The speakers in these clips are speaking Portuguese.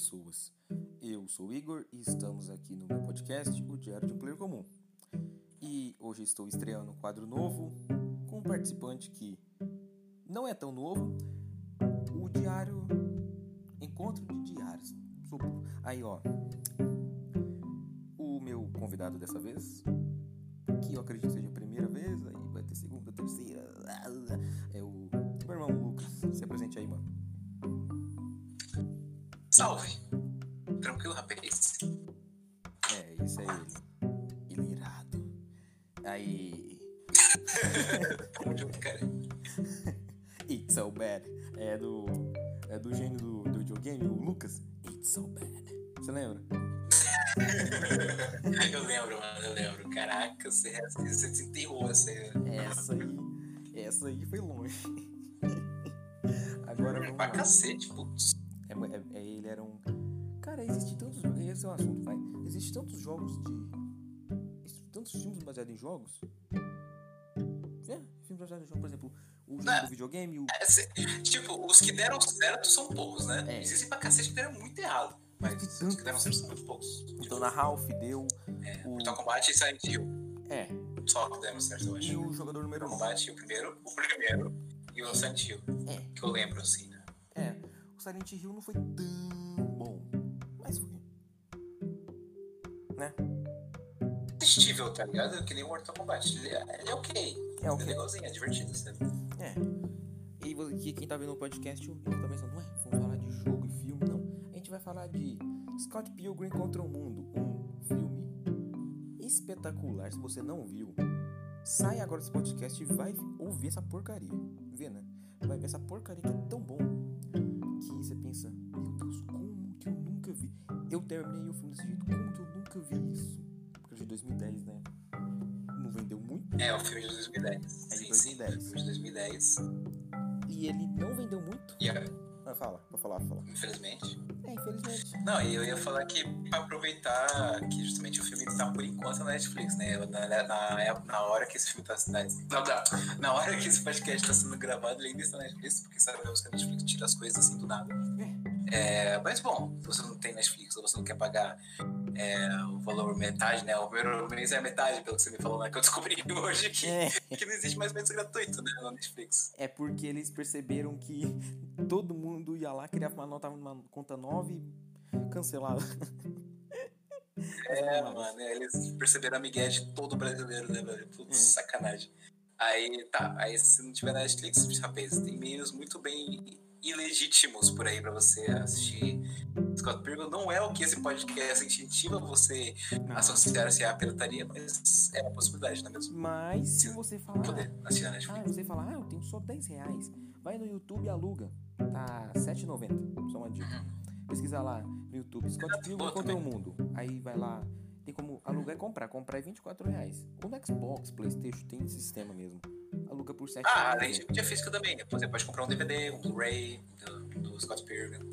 pessoas. Eu sou Igor e estamos aqui no meu podcast, o Diário de um Player Comum. E hoje estou estreando um quadro novo com um participante que não é tão novo, o Diário Encontro de Diários. Aí, ó, o meu convidado dessa vez, que eu acredito seja a primeira vez, aí vai ter segunda, terceira, é o meu irmão Lucas. Se apresente aí, mano. Salve! Rapaz? É, isso é ele. Ele irado. Aí. Cara. It's so bad. É do. É do gênio do, do videogame, o Lucas. It's so bad. Você lembra? eu lembro, mano, eu lembro. Caraca, você, você desenterrou essa aí. Essa aí. Essa aí foi longe. Agora vamos Pra lá. cacete, putz. Baseados em jogos. É, filmes baseados em jogos, por exemplo, o jogo É. do videogame, o. É, cê- tipo, os que deram certo são poucos, né? É. Existem pra cacete que deram muito errado. Mas os tanto. que deram certo são muito poucos. Então na Ralph deu. É, o- Mortal Kombat e Silent Hill. É. Só que deram certo, eu acho. E o jogador número Mortal 1. Kombat, o primeiro, o primeiro e o Silent Hill. É. Que eu lembro, assim, né? É. O Silent Hill não foi tão bom. Mas foi. Né? Assistível, tá ligado? Que nem Mortal Kombat. Ele é, ele é ok. É É ok. legalzinho, é divertido, sabe? É. E vo- que quem tá vendo o podcast, tá pensando, ué, vamos falar de jogo e filme? Não. A gente vai falar de Scott Pilgrim contra o Mundo, um filme espetacular. Se você não viu, sai agora desse podcast e vai ouvir essa porcaria. Vê, né? Vai ver essa porcaria que é tão bom que você pensa, meu Deus, como que eu nunca vi? Eu terminei o filme desse jeito, como que eu nunca vi isso? É de 2010, né? Não vendeu muito. É, o filme de 2010. É de sim, 2010. sim, o filme de 2010. E ele não vendeu muito. E, é, Ah, fala, pode falar, fala. infelizmente. É, infelizmente. Não, e eu ia falar que pra aproveitar que justamente o filme tá por enquanto na Netflix, né? Na, na, na, na hora que esse filme tá. Na, na, na hora que esse podcast tá sendo gravado, ele ainda está na Netflix, porque sabemos que a Netflix tira as coisas assim do nada. É, mas bom, se você não tem Netflix ou você não quer pagar é, o valor metade, né? O primeiro mês é metade, pelo que você me falou, né? Que eu descobri hoje que, É, que não existe mais mês gratuito, né? Na Netflix. é porque eles perceberam que todo mundo ia lá, criava uma nota numa conta nova e cancelava. É, mano, eles perceberam a migué de todo brasileiro, né, velho? Putz, Uhum. sacanagem. Aí, tá, aí se não tiver na Netflix, rapaz, tem meios muito bem ilegítimos por aí pra você assistir Scott Pilgrim. Não é o que esse podcast incentiva você Não. associar-se à pirataria, mas é uma possibilidade, não é mesmo? Mas se você falar. Poder assistir Ah, Netflix. você fala, ah, eu tenho só 10 reais. Vai no YouTube e aluga. Tá R$7,90. Só uma dica. Pesquisa lá no YouTube, Scott Pilgrim contra o mundo. Aí vai lá. Tem como alugar e comprar. Comprar é 24 reais. Ou no Xbox, Playstation, tem esse sistema mesmo. Aluga por 7 Ah, além de mídia física também, né? Você pode comprar um DVD, um Blu-ray do, do Scott Pilgrim.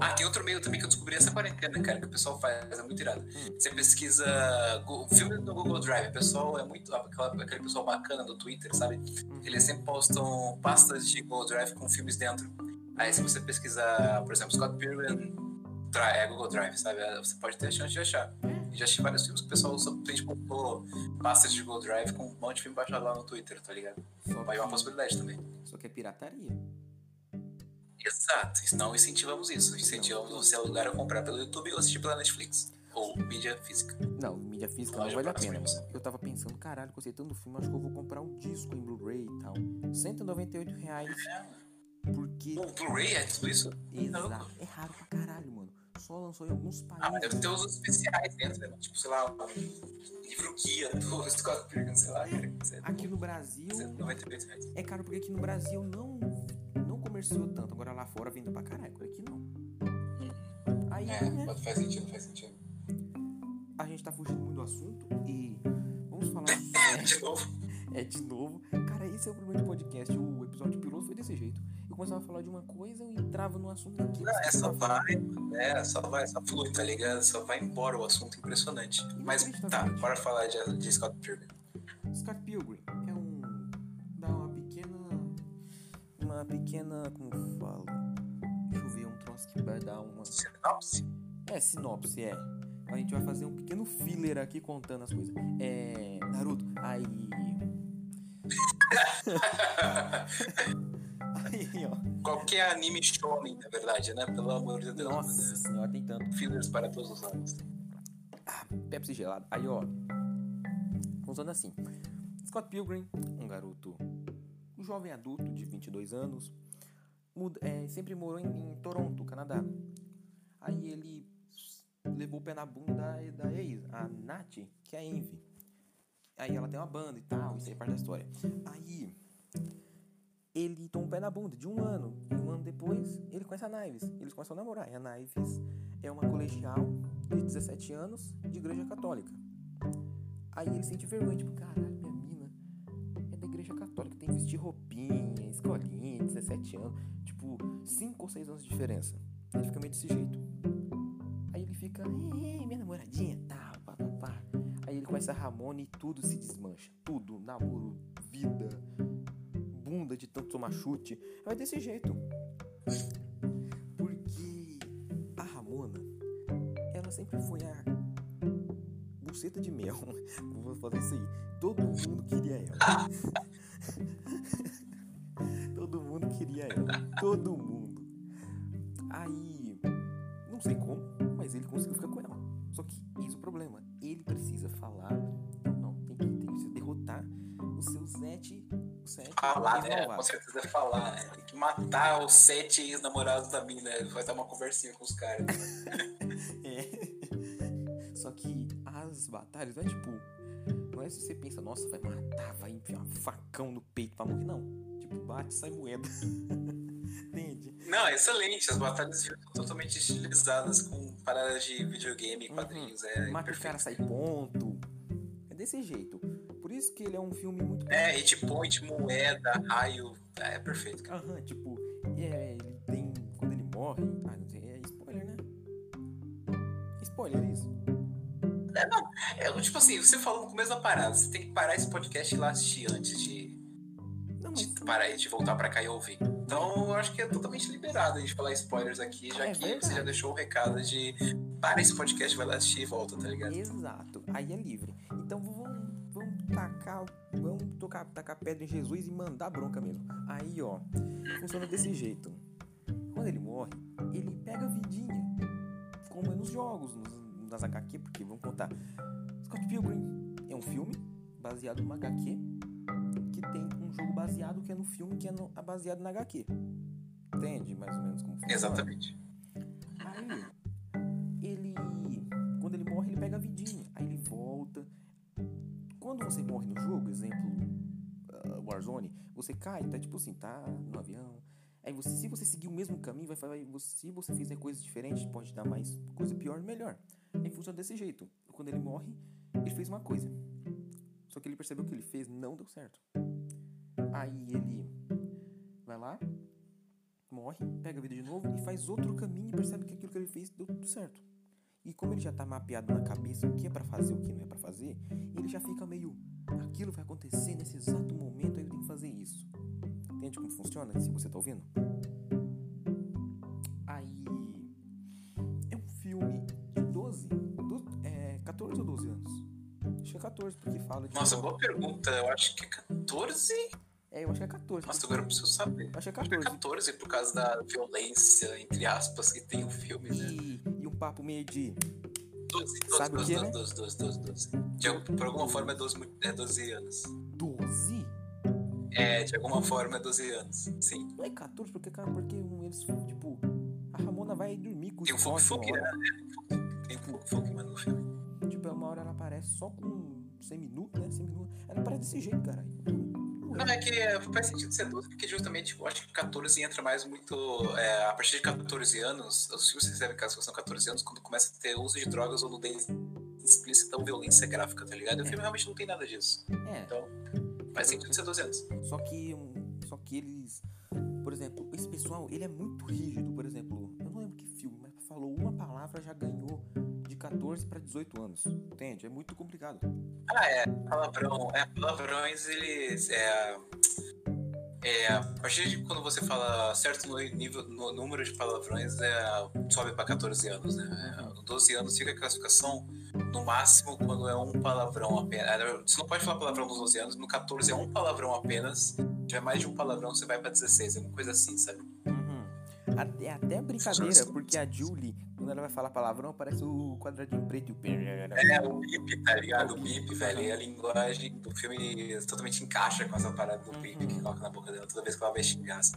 Ah, tem outro meio também que eu descobri essa quarentena, cara, que o pessoal faz, é muito irado. Hum. Você pesquisa Gu- filme no Google Drive, o pessoal é muito. Aquele pessoal bacana do Twitter, sabe? Uhum. Eles sempre postam pastas de Google Drive com filmes dentro. Aí se você pesquisar, por exemplo, Scott Pilgrim, é Google Drive, sabe? Você pode ter a chance de achar. Já achei vários filmes que o pessoal simplesmente postou pastas de Google Drive com um monte de filme baixado lá no Twitter, tá ligado? Só Aí é uma possibilidade também. só que é pirataria. Exato, não incentivamos isso. Incentivamos você a alugar ou comprar pelo YouTube ou assistir pela Netflix. Ou mídia física. Não, mídia física não Loja vale a pena. streams. Eu tava pensando, caralho, conceitando o filme, acho que eu vou comprar o disco em Blu-ray e tal. 198 reais. Porque. O Blu-ray é tudo isso? Exato. É raro pra caralho, mano. Só lançou em alguns Ah, mas deve países. ter os especiais dentro, né? Tipo, sei lá, livro guia do Scott Pilgrim, sei lá, cara. Aqui no Brasil. 198 reais. É caro porque aqui no Brasil não, não comerciou tanto. Agora lá fora vende pra caralho. Por aqui não. Aí, É, né? faz sentido, faz sentido. A gente tá fugindo muito do assunto e vamos falar. De novo. É, de novo. Cara, esse é o de podcast. O episódio piloto foi desse jeito. Começava a falar de uma coisa, eu entrava no assunto aqui. Não, é só vai, é, só vai, só flui, tá ligado? Só vai embora o assunto impressionante. Mas tá, bora falar de, de Scott Pilgrim. Scott Pilgrim é um. dá uma pequena. Uma pequena. Como eu falo? Deixa eu ver, um troço Wachowski vai dar uma. Sinopse? É, sinopse, é. A gente vai fazer um pequeno filler aqui contando as coisas. É. Naruto, aí. aí, ó. Qualquer anime shonen, na verdade, né? Pelo amor de Deus. Nossa senhora, tem tanto. Fillers para todos os anos. Pepsi gelado. Aí, ó. Funciona assim. Scott Pilgrim, um garoto, um jovem adulto de 22 anos, muda, é, sempre morou em, em, Toronto, Canadá. Aí ele levou o pé na bunda da, da ex, a Nath, que é a Envy. Aí ela tem uma banda e tal, isso aí é parte da história. Aí ele toma o pé na bunda de um ano. E um ano depois, ele conhece a Nives. Eles começam a namorar. E a Nives é uma colegial de 17 anos de igreja católica. Aí ele sente vergonha, tipo, caralho, minha mina é da igreja católica, tem que vestir roupinha, escolinha, 17 anos, tipo, 5 ou 6 anos de diferença. Ele fica meio desse jeito. Aí ele fica, ei, minha namoradinha, tal, pá, pá, pá. Aí ele conhece a Ramona e tudo se desmancha. Tudo, namoro, vida, bunda de tanto tomar chute. Vai desse jeito. Porque a Ramona, ela sempre foi a buceta de mel. Vou fazer isso aí. Todo mundo queria ela. Todo mundo queria ela. Todo mundo. Aí, não sei como, mas ele conseguiu ficar com ela. Só que é o problema. Falar, né? Com certeza falar, né? Tem que matar os sete ex-namorados da mina. Ele vai dar uma conversinha com os caras. é. Só que as batalhas não é tipo. Não é se você pensa, nossa, vai matar, vai enfiar um facão no peito pra morrer. Não. Tipo, bate e sai moeda. Entende? Não, é excelente. As batalhas são totalmente estilizadas com paradas de videogame, quadrinhos. Uhum. É Mata o cara, sai ponto. É desse jeito. Por isso que ele é um filme muito. É, hit point, moeda, raio. É perfeito, cara. Aham, tipo, é, ele tem. Quando ele morre. Ah, não sei, é spoiler, né? Spoiler isso. É, não. É, tipo assim, você falou no começo da parada, você tem que parar esse podcast e lá assistir antes de, Não, mas. de parar e de voltar pra cá e ouvir. Então, eu acho que é totalmente liberado a gente falar spoilers aqui, já É que verdade. você já deixou o recado de para esse podcast, vai lá assistir e volta, tá ligado? Exato. Aí é livre. Então vamos tacar. Vamos tocar, tacar pedra em Jesus e mandar bronca mesmo. Aí, ó. Funciona desse jeito. Quando ele morre, ele pega a vidinha. Como é nos jogos, nos, nas HQ, porque vamos contar. Scott Pilgrim é um filme baseado numa HQ que tem um jogo baseado que é no filme que é no- baseado na HQ. Entende mais ou menos como funciona? Exatamente. Aí, ele. Quando ele morre, ele pega a vidinha. Quando você morre no jogo, exemplo, ah, Warzone, você cai, tá tipo assim, tá no avião. Aí você, se você seguir o mesmo caminho, vai fazer. Se você fizer coisas diferentes, pode dar mais coisa pior, melhor. Aí funciona desse jeito. Quando ele morre, ele fez uma coisa. Só que ele percebeu que ele fez não deu certo. Aí ele vai lá, morre, pega a vida de novo e faz outro caminho e percebe que aquilo que ele fez deu tudo certo. E como ele já tá mapeado na cabeça o que é pra fazer, o que não é pra fazer, ele já fica meio aquilo vai acontecer nesse exato momento, aí ele tem que fazer isso. Entende como funciona? Se você tá ouvindo? Aí é um filme de 12, do- é 14 ou 12 anos. Acho que é 14, porque fala de Nossa, boa pergunta. Eu acho que é 14? É, eu acho que é 14. Nossa, agora eu preciso saber. Acho que é Acho que é 14. 14 por causa da violência, entre aspas, que tem o filme, né? E, papo meio de 12, 12, Sabe o 12, que, né? 12, 12, 12, 12. De por alguma forma é 12, mu- é 12 anos. 12? É, de alguma forma é 12 anos. Sim. Não é 14, porque, cara, porque eles, tipo, a Ramona vai dormir com o Tem um hora. né? Tem um Fuk Fuk, mano, no filme. Tipo, uma hora ela aparece só com 100 minutos, né? 100 minutos. Ela aparece desse jeito, caralho. Não, é que é, faz sentido ser 12, porque justamente eu acho que 14 entra mais muito. é, a partir de 14 anos, os filmes recebem classificação 14 anos quando começa a ter uso de drogas ou nudez explícita ou violência gráfica, tá ligado? E o filme realmente não tem nada disso. É, Então, faz sentido ser 12 anos. só que, só que eles... Por exemplo, esse pessoal, ele é muito rígido. Por exemplo, eu não lembro que filme, mas falou uma palavra, já ganhou 14 pra 18 anos. Entende? É muito complicado. Ah, é. Palavrão. É, palavrões, eles. É, É, a partir de quando você fala certo nível, no número de palavrões, é, sobe para 14 anos, né? É, 12 anos fica a classificação no máximo quando é um palavrão apenas. Você não pode falar palavrão nos 12 anos, no 14 é um palavrão apenas, já é mais de um palavrão, você vai para 16, é uma coisa assim, sabe? Uhum. Até, até brincadeira, porque a Julie, quando ela vai falar palavrão, aparece o quadradinho preto e o É, o bip, tá ligado? O bip, velho. E a linguagem do filme totalmente encaixa com essa parada do bip que coloca na boca dela toda vez que ela vai xingar. Assim.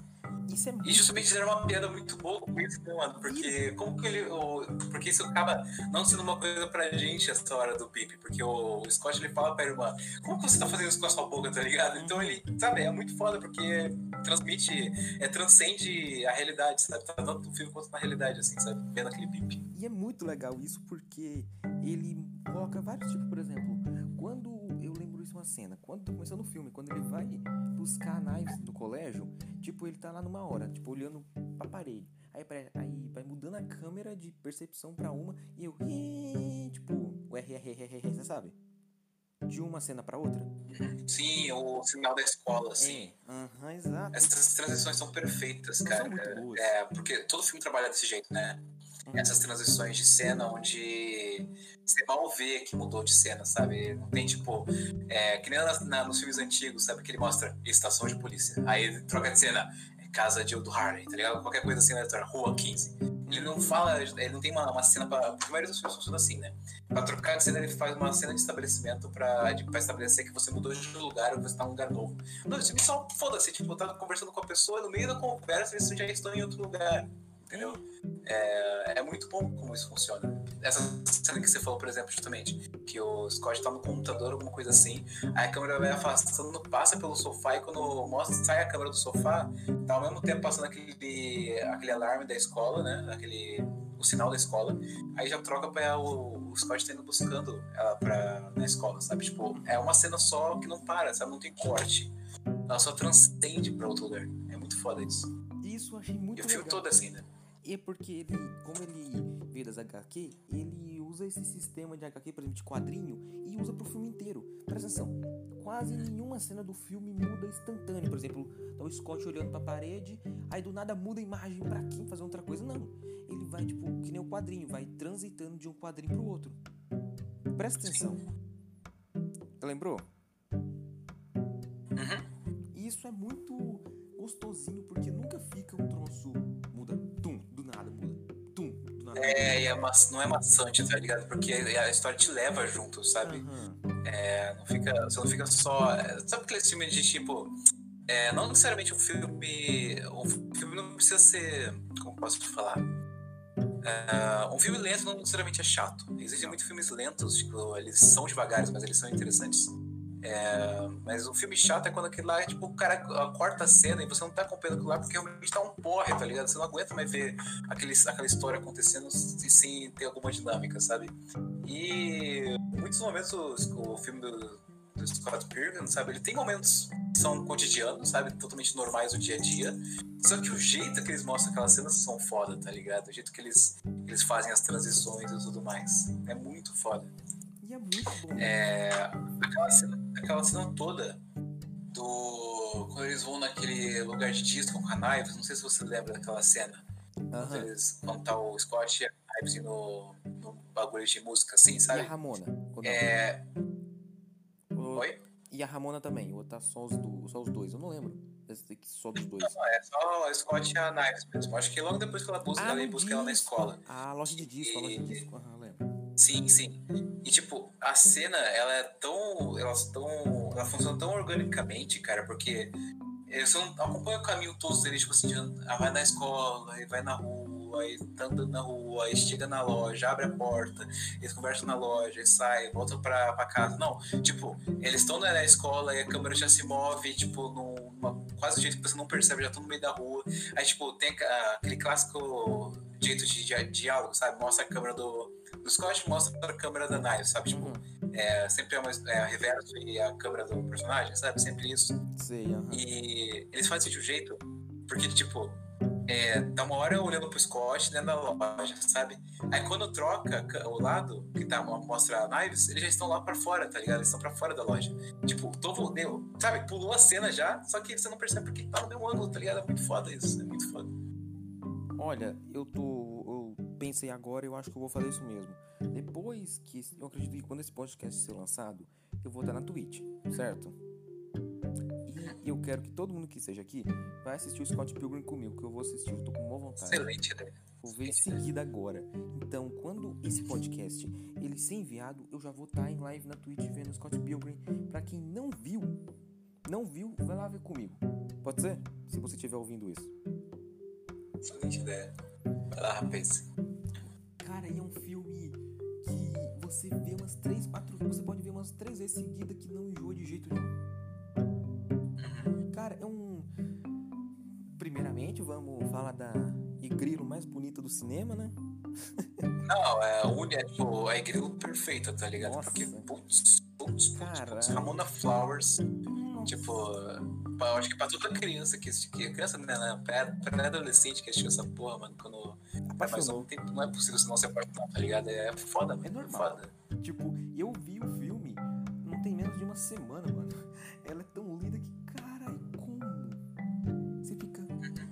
Isso é muito... E justamente fizeram uma piada muito boa com isso, né, mano? Porque como que ele. O, porque isso acaba não sendo uma coisa pra gente essa hora do Pip. Porque o, o Scott ele fala pra irmã, como que você tá fazendo isso com a sua boca, tá ligado? Então ele, sabe, é muito foda porque transmite, é, transcende a realidade, sabe? Tá tanto no filme quanto na realidade, assim, sabe? Vendo aquele Pip. E é muito legal isso porque ele coloca vários tipos, por exemplo, quando eu lembro isso uma cena, quando tá começando o filme, quando ele vai buscar knives no colégio, tipo, ele tá lá numa hora, tipo, olhando pra parede. Aí, aí vai mudando a câmera de percepção pra uma e eu, tipo, o RRRR, você sabe? De uma cena pra outra. Sim, o sinal da escola. É, aham, uhum, exato. Essas transições são perfeitas, cara. São muito boas. É, porque todo filme trabalha desse jeito, né? Essas transições de cena onde você mal vê que mudou de cena, sabe? Não tem tipo. É, que nem na, na, nos filmes antigos, sabe? Que ele mostra estação de polícia. Aí troca de cena, é casa de do Harley, tá ligado? Qualquer coisa assim, né? Rua 15. Ele não fala, ele não tem uma, uma cena pra. Porque a maioria dos filmes funciona assim, né? Pra trocar de cena, ele faz uma cena de estabelecimento pra, de, pra estabelecer que você mudou de lugar ou você tá num lugar novo. Não, tipo, só foda-se, tipo, tá conversando com a pessoa e no meio da conversa eles já estão em outro lugar entendeu? É, é muito bom como isso funciona. Essa cena que você falou, por exemplo, justamente, que o Scott tá no computador, alguma coisa assim, aí a câmera vai afastando, passa pelo sofá e quando mostra, sai a câmera do sofá, tá ao mesmo tempo passando aquele, aquele alarme da escola, né? Aquele, o sinal da escola, aí já troca pra o, o Scott tá indo buscando ela pra, na escola, sabe? Tipo, é uma cena só que não para, sabe? Não tem corte. Ela só transcende pra outro lugar. É muito foda isso. Isso eu achei muito e o filme todo assim, né? E é porque ele, como ele veio das HQ, ele usa esse sistema de HQ, por exemplo, de quadrinho, e usa pro filme inteiro. Presta atenção, quase nenhuma cena do filme muda instantâneo. Por exemplo, tá o Scott olhando pra parede, aí do nada muda a imagem pra quem fazer outra coisa. Não. Ele vai, tipo, que nem o quadrinho, vai transitando de um quadrinho pro outro. Presta atenção. Lembrou? Uhum. Isso é muito gostosinho, porque nunca fica um troço muda, É, é ma não é maçante, tá ligado? Porque a história te leva junto, sabe? Uhum. É, não fica, você não fica só. Sabe aquele filme de tipo. É, não necessariamente um filme. Um filme não precisa ser. Como posso falar? Uh, um filme lento não necessariamente é chato. Existem muitos filmes lentos, tipo, eles são devagares, mas eles são interessantes. É, mas o filme chato é quando aquele lá, tipo, o cara corta a cena e você não tá acompanhando aquilo lá porque realmente tá um porre, tá ligado? Você não aguenta mais ver aquele, aquela história acontecendo sem ter alguma dinâmica, sabe? E muitos momentos o filme do, do Scott Pilgrim, sabe? Ele tem momentos que são cotidianos, sabe? Totalmente normais do dia a dia. Só que o jeito que eles mostram aquelas cenas são foda, tá ligado? O jeito que eles, eles fazem as transições e tudo mais. É muito foda. E é muito bom. É, aquela, cena, aquela cena toda do. Quando eles vão naquele lugar de disco com a Knives, não sei se você lembra daquela cena. Quando, eles, quando tá o Scott e a Knives no, no bagulho de música, assim, sabe? E a Ramona. É. O... Oi? E a Ramona também, ou tá só os, do... só os dois, eu não lembro. Só dos dois. Não, é só o Scott e a Knives mesmo. Acho que logo depois que ela busca, ah, ela busca ela na escola. Ah, loja de disco, a loja de disco, aham, lembro. Sim, sim. E tipo, a cena, ela é tão. Elas tão. Ela funciona tão organicamente, cara, porque eles não acompanham o caminho todos deles, tipo assim, ah, vai na escola, aí vai na rua, aí tá andando na rua, aí chega na loja, abre a porta, eles conversam na loja, sai, voltam pra, pra casa. Não, tipo, eles estão na escola e a câmera já se move, tipo, numa, quase do jeito que você não percebe, já estão no meio da rua. Aí, tipo, tem aquele clássico jeito de, de, de diálogo, sabe? Mostra a câmera do o Scott mostra a câmera da Knives, sabe? Tipo, uhum. é, sempre é, uma, é reverso e a câmera do personagem, sabe? Sempre isso. Sei, uhum. E eles fazem isso de um jeito, porque, tipo, é, tá uma hora olhando pro Scott dentro da loja, sabe? Aí quando troca o lado, que tá, mostra a Knives, eles já estão lá pra fora, tá ligado? Eles estão pra fora da loja. Tipo, todo, deu, sabe? Pulou a cena já, só que você não percebe porque tá no mesmo ângulo, tá ligado? É muito foda isso, é muito foda. Olha, eu tô. Eu pensei agora, eu acho que eu vou fazer isso mesmo. Depois que. Eu acredito que quando esse podcast ser lançado, eu vou estar na Twitch, certo? E eu quero que todo mundo que esteja aqui vai assistir o Scott Pilgrim comigo, que eu vou assistir, eu tô com boa vontade. Excelente ideia. Vou ver em seguida agora. Então, quando esse podcast ele ser enviado, eu já vou estar em live na Twitch vendo o Scott Pilgrim. Pra quem não viu, não viu, vai lá ver comigo. Pode ser? Se você estiver ouvindo isso. Excelente ideia. Vai lá, rapaz. Cara, e é um filme que você vê umas três, quatro. Você pode ver umas três vezes seguida que não enjoa de jeito nenhum. Cara, é um. Primeiramente, vamos falar da Igrilo mais bonita do cinema, né? Não, é, a é, tipo, a Igrilo perfeita, tá ligado? Nossa. Porque, putz, putz, putz, putz, Ramona Flowers Tipo, eu acho que pra toda criança que assistiu, criança, né, né pré-adolescente que assistiu essa porra, mano, quando. Mas não, tem, não é possível você não se apaixonar, tá ligado? É foda, mano. É normal. Foda. Tipo, eu vi o filme não tem menos de uma semana, mano. Ela é tão linda que, caralho, como? Você fica,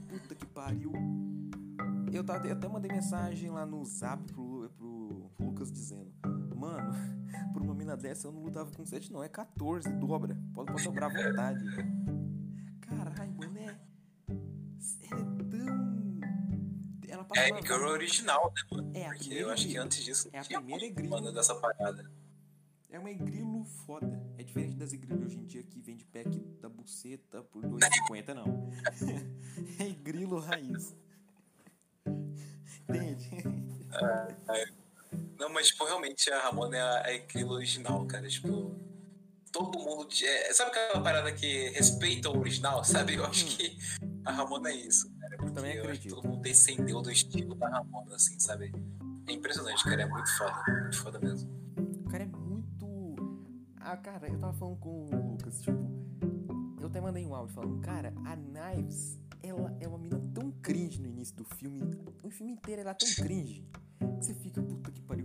puta que pariu. Eu, tava, eu até mandei mensagem lá no zap pro, pro, pro Lucas dizendo, mano por uma mina dessa eu não lutava com 7, não. É 14, dobra. Pode, pode dobrar à vontade. Ela passa é, uma... girl original, né, mano? É, Porque eu acho que antes disso é a primeira egrilo. dessa parada. É uma egrilo foda. É diferente das egrilos hoje em dia que vende pack da buceta por 2,50, não. é egrilo raiz. Entende? É, é. Não, mas, tipo, realmente a Ramona é, a, é aquilo original, cara. Tipo, todo mundo. É, sabe aquela parada que respeita o original, sabe? Eu acho que a Ramona é isso, Também eu acredito. todo mundo descendeu do estilo da Ramona, assim, sabe? É impressionante, cara. É muito foda. Muito foda mesmo. O cara é muito. Ah, cara, eu tava falando com o Lucas, tipo. Eu até mandei um áudio falando, cara, a Knives, ela é uma mina tão cringe no início do filme. O filme inteiro ela é tão cringe que você fica, puta que pariu.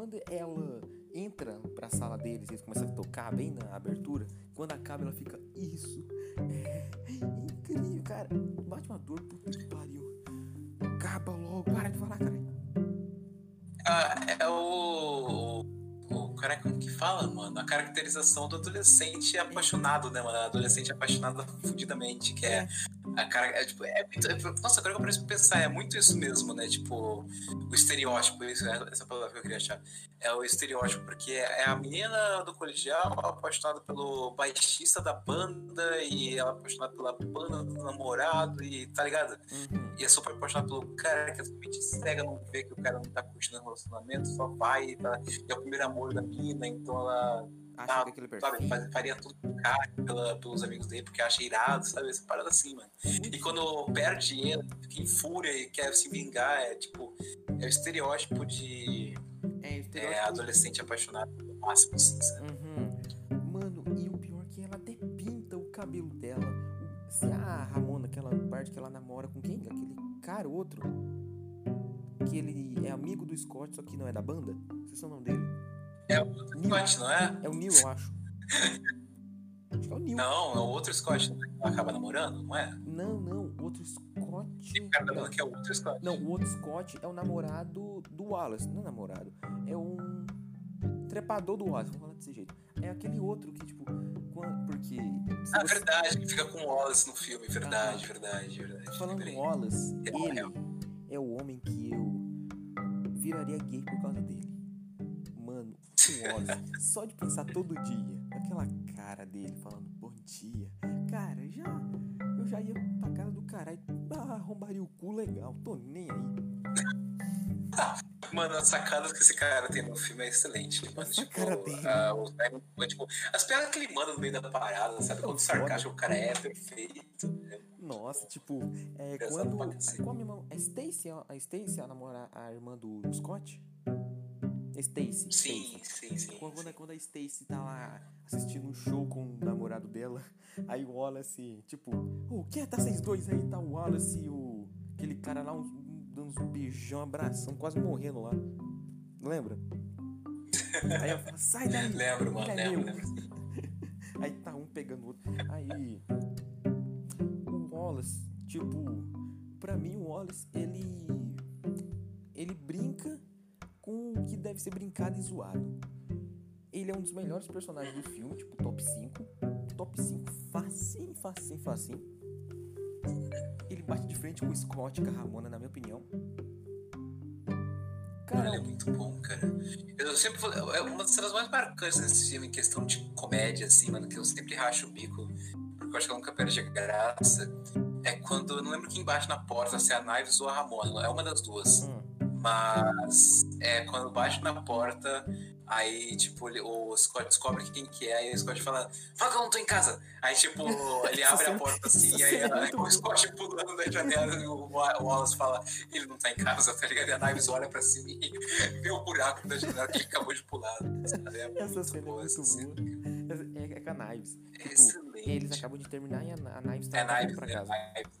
É quando ela entra pra sala deles e eles começam a tocar bem na abertura. Quando acaba, ela fica, isso é incrível, cara. Bate uma dor, puta que pariu. Acaba logo, para de falar, cara. Ah, é o. O cara, como que fala, mano? A caracterização do adolescente apaixonado, né, mano? Adolescente apaixonado fudidamente, que é a cara, é, tipo, é muito, é, nossa, agora que eu preciso pensar, é muito isso mesmo, né? Tipo, o estereótipo, isso, é essa palavra que eu queria achar. É o estereótipo, porque é a menina do colegial apaixonada pelo baixista da banda e ela é apaixonada pela banda do namorado e tá ligado? Uhum. E é super apaixonada pelo cara que é totalmente cega, não vê que o cara não tá curtindo o relacionamento, só vai, tá? E é o primeiro amor da mina, então ela Acha que aquele perfil. Sabe, faria tudo por cara, pela, pelos amigos dele, porque acha irado, sabe? Essa parada assim, mano. E quando perde dinheiro, fica em fúria e quer se vingar, é tipo. É o estereótipo de. É, estereótipo é adolescente apaixonado pelo máximo, assim, sabe? Uhum. Mano, e o pior é que ela até pinta o cabelo dela. Se a Ramona, aquela parte que ela namora com quem? Aquele cara, outro. Que ele é amigo do Scott, só que não é da banda. Não sei é o nome dele. É o Scott, não é? É o Neil, eu acho. acho que é o Neil. Não, é o outro Scott né? que acaba namorando, não é? Não, não, outro Scott. Tem cara falando que é o outro Scott. Não, o outro Scott é o namorado do Wallace. Não é namorado. É um trepador do Wallace, vamos falar desse jeito. É aquele outro que, tipo, porque. Ah, você... verdade, que fica com o Wallace no filme, verdade, ah, verdade, verdade. Falando em Wallace, é ele é o homem que eu viraria gay por causa dele só de pensar todo dia, aquela cara dele falando bom dia, cara, já eu já ia pra casa do caralho, ah, arrombaria o cu legal, tô nem aí. Mano, as sacadas que esse cara tem no filme é excelente. Mano. Essa tipo, cara dele. A, tipo, as piadas que ele manda no meio da parada, sabe? Quando sarcástico o cara é perfeito. Né? Nossa, tipo, é, quando. Qual a, minha irmã, a Stacy, a Stacy, a namora a irmã do Scott? Stacy. Sim, sim, sim. Quando, sim. quando a Stacy tá lá assistindo um show com o namorado dela, aí o Wallace, tipo, o oh, que é? Tá vocês dois aí? Tá o Wallace e o. aquele cara lá, uns, dando uns beijão, abração, quase morrendo lá. Lembra? Aí eu falo, sai daí! Lembro, mano, é lembro, meu." lembro. Aí tá um pegando o outro. Aí. O Wallace, tipo. Pra mim, o Wallace, ele. Ele brinca com o que deve ser brincado e zoado. Ele é um dos melhores personagens do filme, tipo, top 5. Top 5, facinho, facinho, facinho. Ele bate de frente com o Scott e com a Ramona, na minha opinião. Cara, ele é muito bom, cara. Eu sempre falo- é uma das cenas mais marcantes desse filme em questão de comédia, assim, mano, que eu sempre racho o bico, porque eu acho que ela nunca perde a graça. É quando, eu não lembro quem bate na porta, se é a Knives ou a Ramona, é uma das duas. hum, Mas é quando bate na porta, aí, tipo, o Scott descobre quem que é, aí o Scott fala, fala que eu não tô em casa. Aí, tipo, ele abre a porta assim, e aí é muito o. Scott pulando da janela e o Wa- o Wallace fala, ele não tá em casa, tá ligado? E a Knives olha pra cima e vê o buraco da janela que ele acabou de pular. Sabe? É essa muito cena é boa muito essa cena. boa. É, é com a Knives. Tipo, Excelente. eles acabam de terminar e a, a Knives tá É Knives, pra casa. Knives.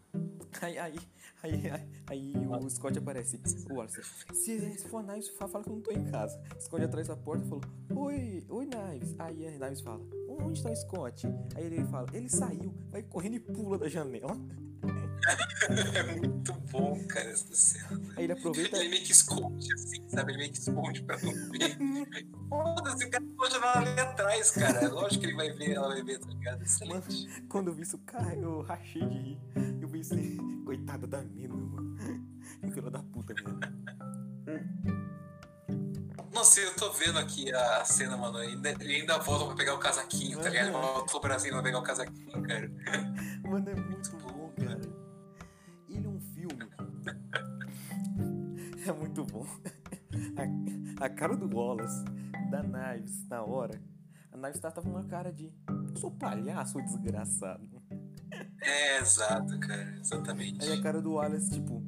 Aí, aí, aí, aí, aí o Scott aparece. O Wallace, se, se for a Knives, fa- fala que eu não tô em casa. Scott atrás da porta e falou: Oi, oi, Knives. Aí a Knives fala: Onde tá o Scott? Aí ele fala: Ele saiu, vai correndo e pula da janela. É muito bom, cara, essa cena. Aí ele aproveita. Ele meio que esconde, assim, sabe? Ele meio que esconde pra não ver. Foda-se, o cara pode jogar ali atrás, cara. Lógico que ele vai ver, ela vai ver, tá ligado? Excelente. Quando eu vi isso, cara, eu rachei de rir. Eu pensei: Coitada da mina, mano. Filha da puta, mano. Nossa, eu tô vendo aqui a cena, mano. Ainda, ele ainda volta pra pegar o casaquinho, tá ligado? Ele volta pro Brasil pra pegar o casaquinho, cara. Mano, é muito bom, cara. Ele é um filme. É muito bom. A, a cara do Wallace, da Knives, na hora. A Knives tá- tava uma cara de. Eu sou palhaço, desgraçado. É, exato, cara. Exatamente. Aí a cara do Wallace, tipo.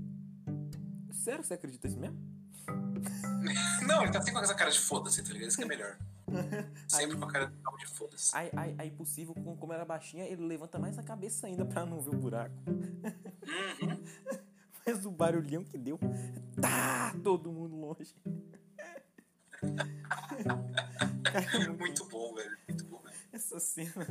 Sério, você acredita isso mesmo? Não, ele tá sempre com essa cara de foda-se, tá ligado? Isso que é melhor. Sempre com a cara de foda-se. Aí, aí, aí possível, com- como era baixinha, ele levanta mais a cabeça ainda pra não ver o buraco. Uhum. Mas o barulhão que deu. Tá! Todo mundo longe. Cara, é muito Muito bom, velho. Muito bom, velho. Essa cena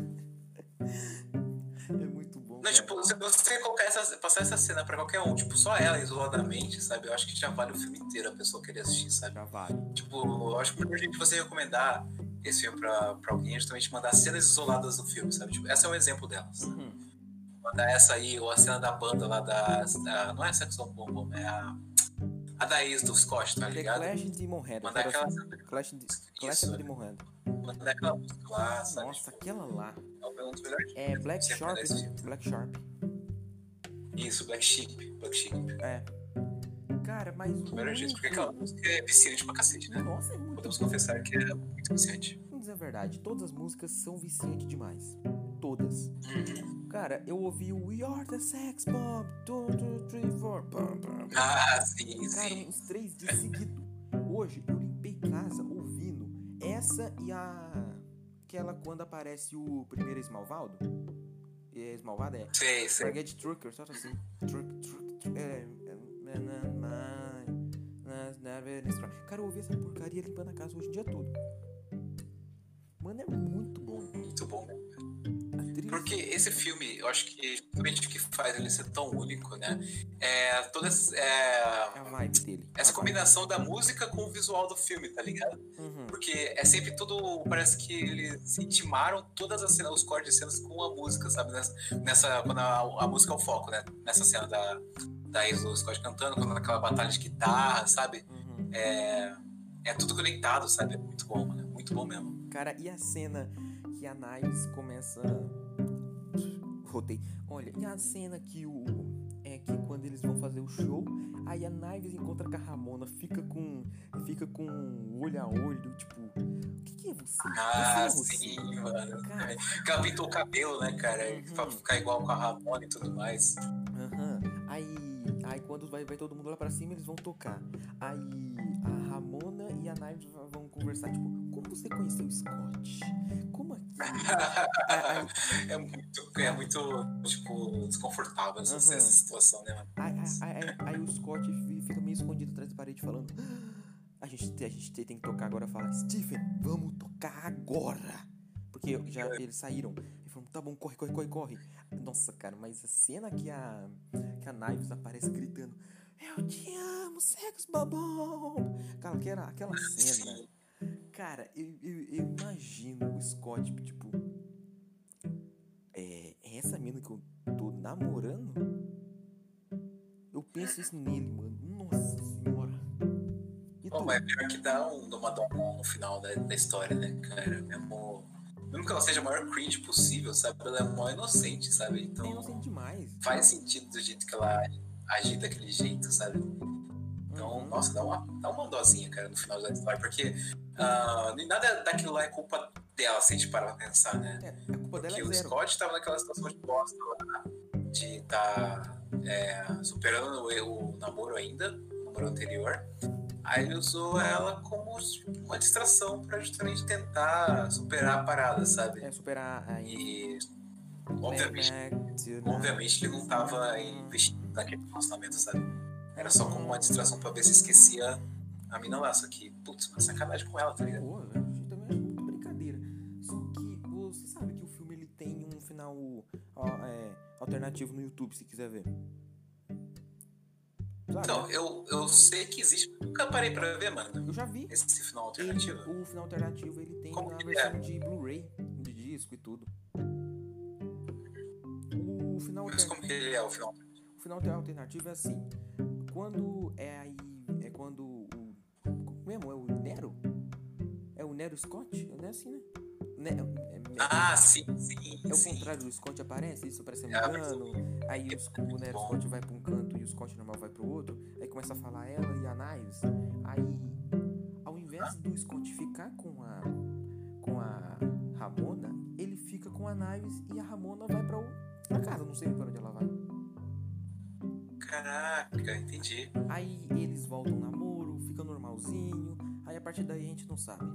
é muito. Não, cara. tipo, se você colocar essa, passar essa cena pra qualquer um, tipo, só ela isoladamente, sabe? Eu acho que já vale o filme inteiro a pessoa querer assistir, sabe? Já vale. Tipo, eu acho que melhor gente você recomendar esse filme pra, pra alguém é justamente mandar cenas isoladas do filme, sabe? Tipo, essa é um exemplo delas. Uhum. Mandar essa aí, ou a cena da banda lá da. da- não é Saxon Bom Bom, é a. A da ex do Scott, tá The ligado? Clash de Monhead. Mandar aquela, assim, Clash de, Clash Isso, de Monhead. Mandar aquela música lá, sabe? Nossa, Tipo, aquela lá. é um dos melhores. É Black Sharp. aparece. Black Sharp. Isso, Black Sheep. Black Sheep. É. Cara, mas. O melhor jeito, porque aquela música é viciante pra cacete, né? Nossa, é muito Podemos bom. confessar que é muito viciante. Vamos dizer a verdade, todas as músicas são viciantes demais. Todas. Uhum. Cara, eu ouvi o We Are the Sex Bomb. 2, 2, 3, 4. Bam, bam. Ah, sim, Cara, sim. uns três dias seguidos. Hoje eu limpei casa essa e a. Aquela quando aparece o primeiro Esmalvaldo. É, Esmalvado é. Sei, sei. Baguette Trucker, só assim. Truck, truck, truck, é. é, Cara, eu ouvi essa porcaria limpando a casa hoje o dia todo. Mano, é muito bom. Muito bom. Porque esse filme, eu acho que justamente o que faz ele ser tão único, né? É toda essa, é, é a vibe dele. essa combinação da música com o visual do filme, tá ligado? Uhum. Porque é sempre tudo. Parece que eles intimaram todas as cenas, os cortes de cenas com a música, sabe? Nessa. nessa quando a, a música é o foco, né? Nessa cena da, da do Scott cantando, quando aquela batalha de guitarra, sabe? Uhum. É, é tudo conectado, sabe? É muito bom, mano. É muito bom mesmo. Cara, e a cena que a Knives começa. Rotei. Olha, e a cena que o. É que quando eles vão fazer o show, aí a Knives encontra com a Ramona, fica com. Fica com olho a olho, tipo. O que, que é você? Ah, Quem é você? sim, mano. Cara, ela pintou o cabelo, né, cara? Uhum. Pra ficar igual com a Ramona e tudo mais. Aham. Aí, aí quando vai, vai todo mundo lá pra cima, eles vão tocar. Aí a Ramona e a Knives va- vão conversar, tipo, como você conheceu o Scott? Como é, muito, é muito, tipo, desconfortável essa, uhum. essa situação, né, mano? Aí, aí, aí, o Scott fica meio escondido atrás da parede falando. A gente, a gente tem que tocar agora. Fala, Stephen, vamos tocar agora. Porque já eles saíram. E falaram, tá bom, corre, corre, corre, corre. Nossa, cara, mas a cena que a, que a Knives aparece gritando: Eu te amo, sexo babão. Cara, que era aquela cena. Cara, eu, eu, eu imagino o Scott, tipo. É, é essa mina que eu tô namorando? Eu penso isso nele, mano. Nossa senhora. E oh, mas é pior que dá um, uma dó no final da, da história, né, cara? Mesmo mesmo que ela seja a maior cringe possível, sabe? Ela é mó inocente, sabe? Então. É inocente demais. Faz sentido do jeito que ela agir daquele jeito, sabe? Então, uhum. nossa, dá uma, dá uma dosinha, cara, no final da história, porque uh, nada daquilo lá é culpa dela, se a gente parar pra pensar, né? É, a culpa dela porque é o zero. Scott tava naquela situação de bosta lá, de estar tá, é, superando o, o namoro ainda, o namoro anterior. Aí ele usou ela como uma distração para justamente tentar superar a parada, sabe? É, superar a... E obviamente, obviamente ele não tava investindo naquele relacionamento, sabe? Era só como uma distração para ver se esquecia a mina lá, só que, putz, uma sacanagem com ela, tá ligado? Pô, a gente também muito brincadeira. Só que você sabe que o filme ele tem um final ó, é, alternativo no YouTube, se quiser ver. Então, eu, eu sei que existe, nunca parei pra ver, mano. Eu já vi. Esse final alternativo. Ele, o final alternativo ele tem Como na versão é? de Blu-ray, de disco e tudo. O final Mas como que ele é o final? O final alternativo é assim. Quando é aí. É quando o. Mesmo? É o Nero? É o Nero Scott? Não é assim, né? Ne é, é, Ah, sim, sim. é o sim. contrário, o Scott aparece, isso parece me É, engano. Aí os, o Nero Scott vai pra um canto e o Scott normal vai pro outro. Aí começa a falar ela e a Knives. Aí, ao invés do Scott ficar com a. com a Ramona, ele fica com a Knives e a Ramona vai pra, o, pra casa, não sei pra onde ela vai. Caraca, entendi. Aí eles voltam ao namoro, fica normalzinho. Aí a partir daí a gente não sabe.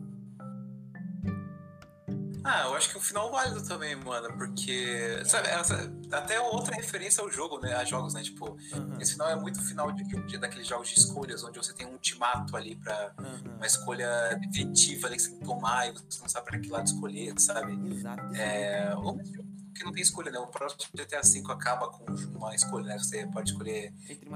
Ah, eu acho que o final válido também, mano, porque. Sabe, essa, até outra referência ao jogo, né? A jogos, né? Tipo, Aham, esse final é muito final de, de, daqueles jogos de escolhas, onde você tem um ultimato ali pra aham. uma escolha definitiva ali que você tem que tomar e você não sabe pra que lado escolher, sabe? Exato. É, ou que não tem escolha, né? O próximo GTA V acaba com uma escolha, né? Você pode escolher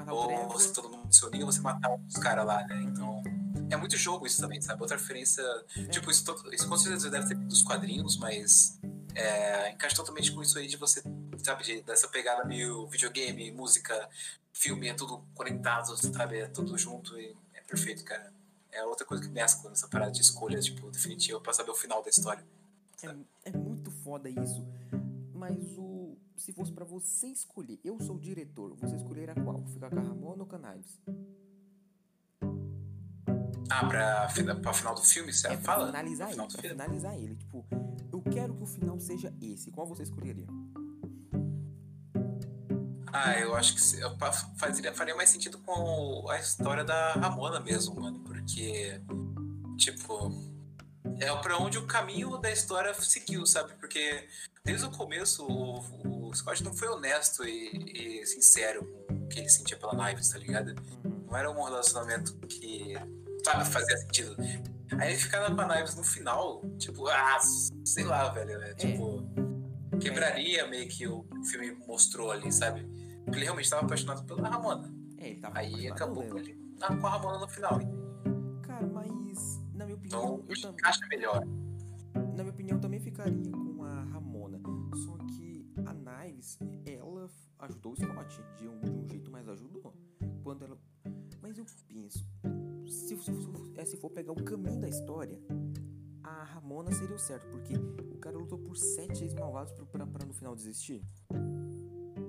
ou você todo mundo se unir ou você matar os caras lá, né? Então. É muito jogo isso também, sabe? Outra referência. Tipo, isso, isso com certeza deve ter dos quadrinhos, mas é, encaixa totalmente com isso aí de você, sabe, de, dessa pegada meio videogame, música, filme, é tudo conectado, sabe? É tudo junto e é perfeito, cara. É outra coisa que mescla nessa parada de escolha, tipo, definitiva pra saber o final da história. É, é muito foda isso. Mas o. Se fosse pra você escolher, eu sou o diretor, você escolher a qual? Ficar com a Ramona ou com a Knives? Ah, pra, pra final do filme, você É pra fala? finalizar No ele, pra filme? finalizar ele. Tipo, eu quero que o final seja esse. Qual você escolheria? Ah, eu acho que eu faria mais sentido com a história da Ramona mesmo, mano. Porque, tipo, é pra onde o caminho da história seguiu, sabe? Porque desde o começo o, o Scott não foi honesto e, e sincero com o que ele sentia pela Knives, tá ligado? Não era um relacionamento que sabe, fazia sentido. Aí ele ficar com a Knives no final, tipo, ah, sei lá, velho. É, tipo, quebraria meio que o filme mostrou ali, sabe? Porque ele realmente estava apaixonado pela Ramona. É, ele tava Aí acabou com ele ah, com a Ramona no final. Minha opinião, Então, eu também, encaixa melhor. na minha opinião, também ficaria com a Ramona. Só que a Knives, ela ajudou o Scott de um, de um jeito, mas ajudou. Quando ela. Mas eu penso, se, se, se, é, se for pegar o caminho da história, a Ramona seria o certo, porque o cara lutou por sete ex-malvados pra, pra, pra no final desistir.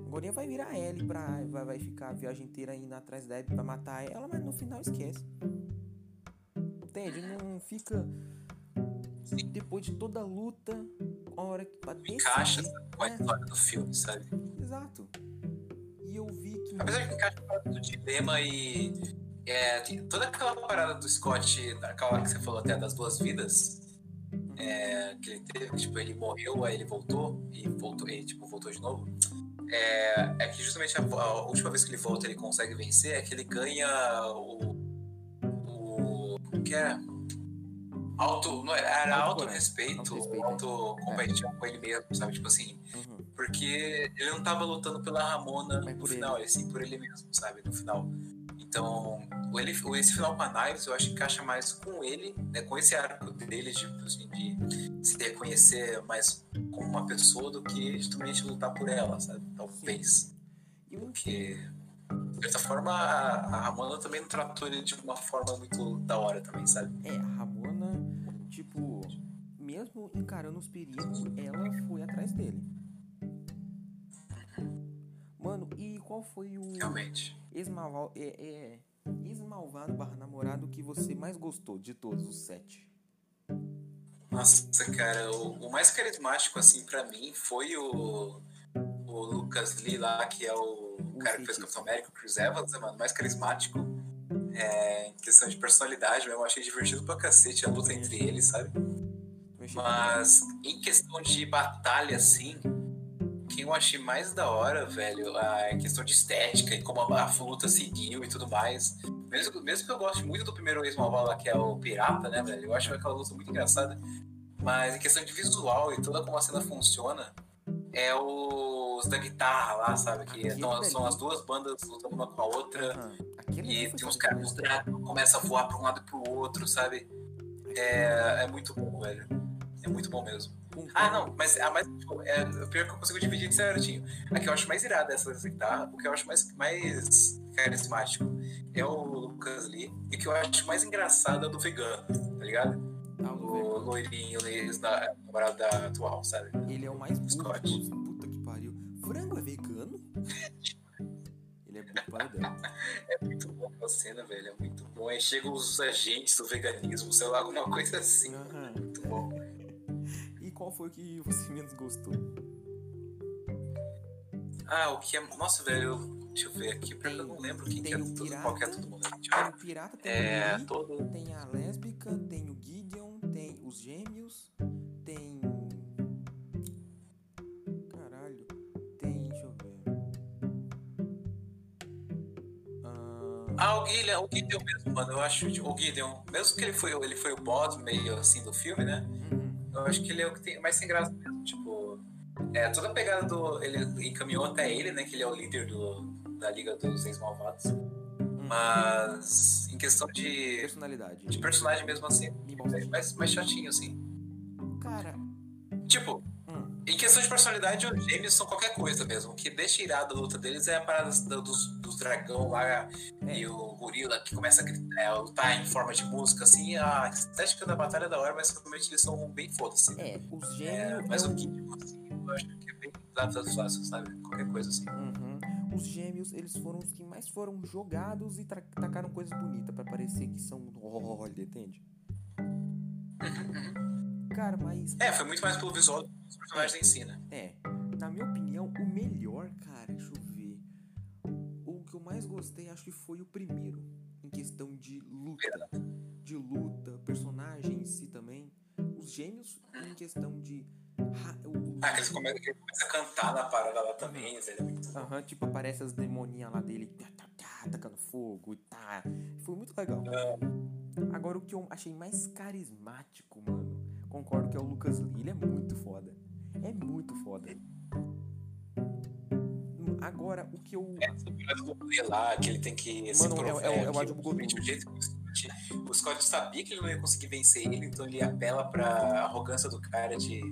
Agora vai virar a Ellie pra. Vai, vai ficar a viagem inteira indo atrás da Abby pra matar ela, mas no final esquece. Entende? Não fica. Depois de toda a luta, a hora que pra Encaixa decidir, com a né? história do filme, sabe? Exato. E eu vi que. Apesar que encaixa com o dilema e. É, toda aquela parada do Scott, aquela que você falou até das duas vidas, é, que ele teve, tipo, ele morreu, aí ele voltou e voltou, e tipo, voltou de novo. É, é que justamente a, a, última vez que ele volta ele consegue vencer é que ele ganha o. que era? Auto, não, era auto respeito, auto competitivo com ele mesmo, sabe? Tipo assim, uhum. porque ele não tava lutando pela Ramona no final, ele. sim por ele mesmo, sabe? No final. Então, ele, esse final com a Knives eu acho que encaixa mais com ele, né, com esse arco dele de, assim, de se reconhecer mais como uma pessoa do que justamente lutar por ela, sabe? Talvez. Porque, de certa forma, a, a Ramona também não tratou ele de uma forma muito da hora também, sabe? É, a Ramona, tipo, mesmo encarando os perigos, ela foi atrás dele. Mano, e qual foi o. Realmente. Esmalval, é, é, esmalvado barra namorado que você mais gostou de todos os sete? Nossa, cara, o, o mais carismático, assim, para mim foi o, o Lucas Lee lá, que é o, o cara que fez Capitão América, o Chris Evans, né, mano? Mais carismático. É, em questão de personalidade mesmo, eu achei divertido pra cacete a luta entre eles, sabe? Mas em questão de batalha, assim, que eu achei mais da hora, velho, a questão de estética e como a, a luta seguiu e tudo mais. Mesmo, mesmo que eu goste muito do primeiro ex-malvado lá, que é o Pirata, né, velho? Eu acho aquela luta muito engraçada. Mas em questão de visual e toda como a cena funciona, é os da guitarra lá, sabe? Que então, são as duas bandas lutando uma com a outra. Uhum. E tem uns caras que começam a voar pra um lado e pro outro, sabe? É, é muito bom, velho. É muito bom mesmo. Ah, não, mas a mais. Tipo, é, o pior que eu consigo dividir certinho. A que eu acho mais irada dessa guitarra, o que eu acho mais, mais carismático é o Lucas Lee, e o que eu acho mais engraçado é o do vegano, tá ligado? O loirinho da namorada atual, sabe? Ele é o mais Scott. Puta que pariu. Frango é vegano? Ele é dela. É muito bom a cena, velho. É muito bom. Aí chegam os agentes do veganismo, sei lá, alguma coisa assim. Uhum. Muito bom qual foi o que você menos gostou? Ah, o que é. Nossa, velho, deixa eu ver aqui, porque eu não lembro quem que é tudo, pirata, qual que é todo mundo. Tem o pirata, tem é, o todo... tem a lésbica, tem o Gideon, tem os gêmeos, tem. Caralho, tem. Deixa eu ver. Ah, ah o Gideon, o Gideon mesmo, mano. Eu acho. O Gideon, mesmo que ele foi, ele foi o boss meio assim do filme, né? Uhum. Eu acho que ele é o que tem mais sem graça mesmo. Tipo, é, toda a pegada do. Ele encaminhou até ele, né? Que ele é o líder do, da Liga dos Ex-Malvados. Hum. Mas em questão de. Personalidade. De personagem mesmo assim. É mais, mais chatinho, assim. Cara. Tipo, em questão de personalidade, os gêmeos são qualquer coisa mesmo. O que deixa irado a luta deles é a parada dos, dos dragão lá é. e o gorila que começa a, gritar, é, lutar em forma de música, assim. A estética da batalha é da hora, mas realmente eles são bem foda-se. É, os gêmeos. É, mas é o que, assim, eu acho que é bem fácil, sabe? Qualquer coisa assim. Uhum. Os gêmeos, eles foram os que mais foram jogados e tacaram coisas bonitas para parecer que são. Olha, entende? Cara, mas. É, foi muito mais pelo visual os personagens em si, né? É. Na minha opinião, o melhor, cara, deixa eu ver. O que eu mais gostei, acho que foi o primeiro. Em questão de luta. De luta, personagem em si também. Os gêmeos, em questão de. O, ah, que ele começa, ele começa a cantar na parada lá também, velho. É Aham, uhum, tipo, aparece as demoninhas lá dele tá, tá, tá, tacando fogo e tá. Foi muito legal. É. Agora, o que eu achei mais carismático, mano, concordo que é o Lucas Lee. Ele é muito foda. É muito foda. Agora, o que eu. É, lá, que ele tem que. Mano, é, é, é, o Adjubo Godu. O Scott sabia que ele não ia conseguir vencer ele, então ele apela pra arrogância do cara de,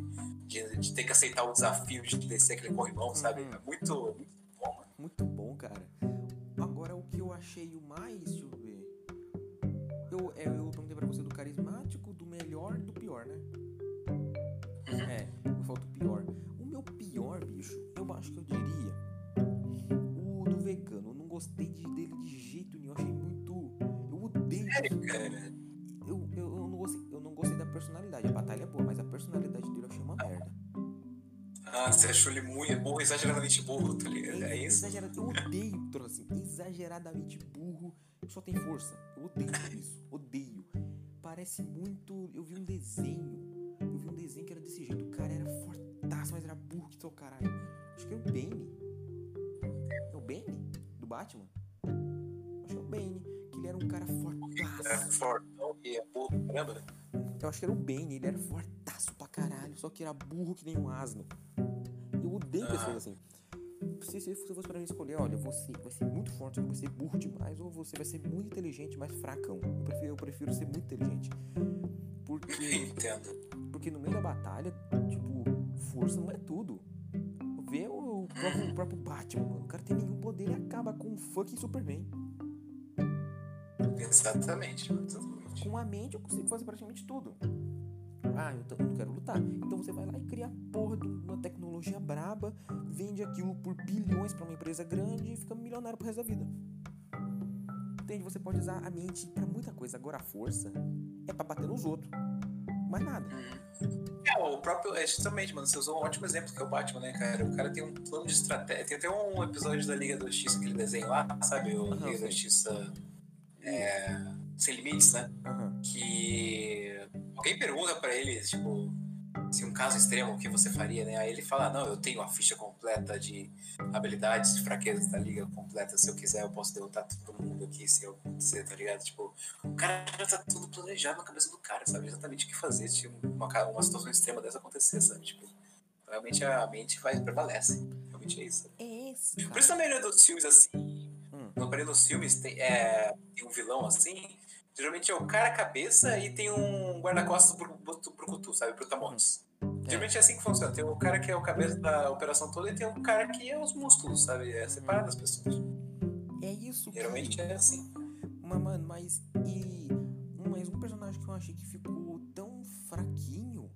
de, de ter que aceitar o desafio de descer aquele corrimão, sabe? Uhum. É muito, muito bom, mano. Muito bom, cara. Agora, o que eu achei o mais. Deixa eu ver. Eu, é, eu perguntei pra você do carismático, do melhor do pior, né? Uhum. É falta o pior. O meu pior, bicho, eu acho que eu diria o do vegano. Eu não gostei de, dele de jeito nenhum. Eu achei muito. Eu odeio. Eu, eu, eu, não gostei, eu não gostei da personalidade. Ah, você achou ele muito burro, exageradamente burro, tá ligado? É, é isso? Exagerado, eu odeio troço assim, exageradamente burro, só tem força. Eu odeio isso, odeio. Parece muito. Eu vi um desenho desenho que era desse jeito. O cara era fortaço, mas era burro que seu caralho. Acho que era o Bane. É o Bane? Do Batman? Acho que é o Bane. Que ele era um cara É fortaço. fortão e é burro, caramba. Eu acho que era o Bane. Ele era fortaço pra caralho. Só que era burro que nem um asno. Eu odeio Ah. pessoas assim. Se, se fosse pra mim escolher, olha, você vai ser muito forte, só que vai ser burro demais, ou você vai ser muito inteligente, mas fracão. Eu prefiro, eu prefiro ser muito inteligente. Porque. Entendo. Porque no meio da batalha, tipo, força não é tudo. Vê o próprio, o próprio Batman, mano. O cara tem nenhum poder e acaba com o fucking Superman. Exatamente, mano, exatamente. Com a mente eu consigo fazer praticamente tudo. Ah, eu, eu não quero lutar. Então você vai lá e cria a porra de uma tecnologia braba, vende aquilo por bilhões pra uma empresa grande e fica milionário pro resto da vida. Entende? Você pode usar a mente pra muita coisa. Agora a força é pra bater nos outros. Mais nada. É, o próprio. É justamente, mano, você usou um ótimo exemplo que é o Batman, né, cara? O cara tem um plano de estratégia. Tem até um episódio da Liga da Justiça, aquele desenho lá, sabe? O Aham, Liga da sei. Justiça é, Sem Limites, né? Alguém pergunta pra ele, tipo, se um caso extremo, o que você faria, né? Aí ele fala, não, eu tenho a ficha completa de habilidades e fraquezas da liga completa. Se eu quiser, eu posso derrotar todo mundo aqui, se eu acontecer, tá ligado? Tipo, o cara já tá tudo planejado na cabeça do cara, sabe? Exatamente o que fazer se uma, uma situação extrema dessa acontecer, sabe? Tipo, realmente a mente vai, prevalece. Realmente é isso. É esse, Por isso na maioria dos filmes, assim, Hum. na maioria dos filmes tem, é, tem um vilão assim, geralmente é o cara cabeça e tem um guarda-costas pro, pro, pro Cutu, sabe? Pro Tamontes. Geralmente é assim que funciona. Tem o cara que é o cabeça da operação toda e tem o cara que é os músculos, sabe? É separado das pessoas. É isso que... Geralmente é assim. Mas, mano, mas e. Mas um personagem que eu achei que ficou tão fraquinho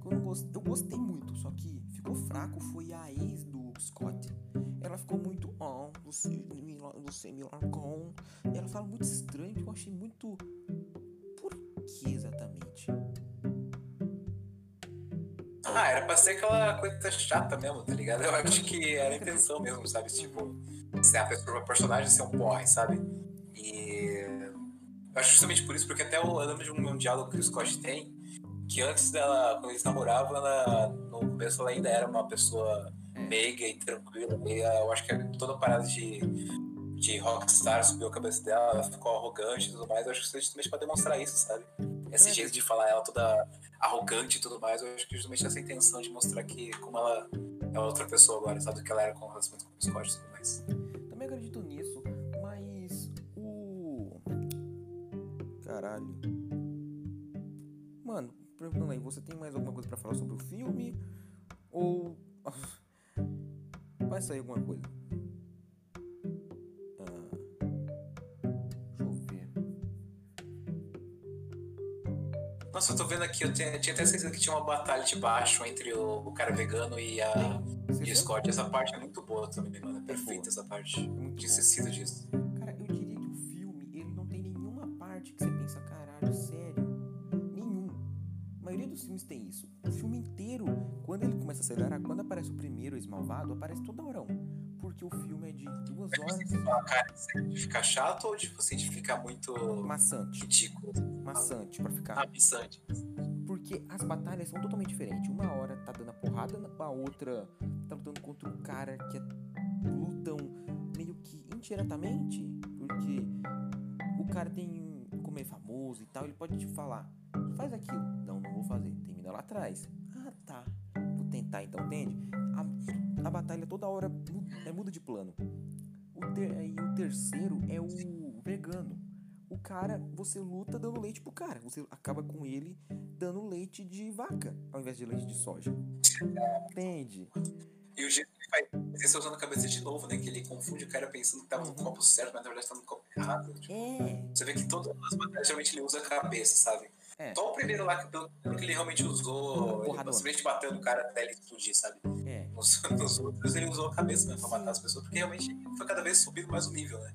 que eu não gostei. Eu gostei muito, só que ficou fraco foi a ex do Scott. Ela ficou muito. Você, me, você me largou. Ela fala muito estranho que eu achei muito. Por que exatamente? Ah, era pra ser aquela coisa chata mesmo, tá ligado? Eu acho que era a intenção mesmo, sabe? Tipo, ser a pessoa, o personagem ser um porre, sabe? E eu acho justamente por isso, porque até eu lembro de um, um diálogo que o Scott tem, que antes dela, quando eles namoravam, ela, no começo ela ainda era uma pessoa meiga e tranquila. E eu acho que toda a parada de, de rockstar subiu a cabeça dela, ela ficou arrogante e tudo mais. Eu acho que isso é justamente pra demonstrar isso, sabe? Esse É. jeito de falar ela toda arrogante e tudo mais, eu acho que justamente essa intenção de mostrar que como ela é outra pessoa agora, sabe? Do que ela era com o relacionamento com o Scott e tudo mais. Também acredito nisso, mas o. Caralho. Mano, perguntando aí, você tem mais alguma coisa pra falar sobre o filme? Ou. Vai sair alguma coisa? Ah, deixa eu ver. Nossa, eu tô vendo aqui, eu tinha, tinha até certeza que tinha uma batalha de baixo entre o, o cara vegano e, a, Scott. Essa parte é muito boa também, mano. É perfeita essa parte. É Tinha esquecido disso. Quando ele começa a acelerar, quando aparece o primeiro ex-malvado, aparece toda hora um. Porque o filme é de duas horas. Ah, cara, de ficar chato ou tipo assim, de ficar muito Maçante. ridículo? Maçante pra ficar. Abissante. Porque as batalhas são totalmente diferentes. Uma hora tá dando a porrada, a outra tá lutando contra um cara que é, lutam meio que indiretamente. Porque o cara tem. Como é famoso e tal, ele pode te falar: faz aquilo. Não, não vou fazer. Termina lá atrás. Ah, tá. Vou tentar então, entende? A, a batalha toda hora muda, é, muda de plano. O ter, e o terceiro é o vegano. O cara, você luta dando leite pro cara. Você acaba com ele dando leite de vaca ao invés de leite de soja. Entende? E o jeito que ele faz isso usando a cabeça de novo, né? Que ele confunde o cara pensando que tava no Uhum. copo certo, mas na verdade tá no copo errado. Tipo, É. Você vê que todas as batalhas geralmente ele usa a cabeça, sabe? É. Só o primeiro lá que, pelo que ele realmente usou, ele Porradona. simplesmente bateu no cara até ele explodir, sabe? É. Nos, nos outros ele usou a cabeça mesmo pra matar as pessoas, porque realmente foi cada vez subindo mais o nível, né?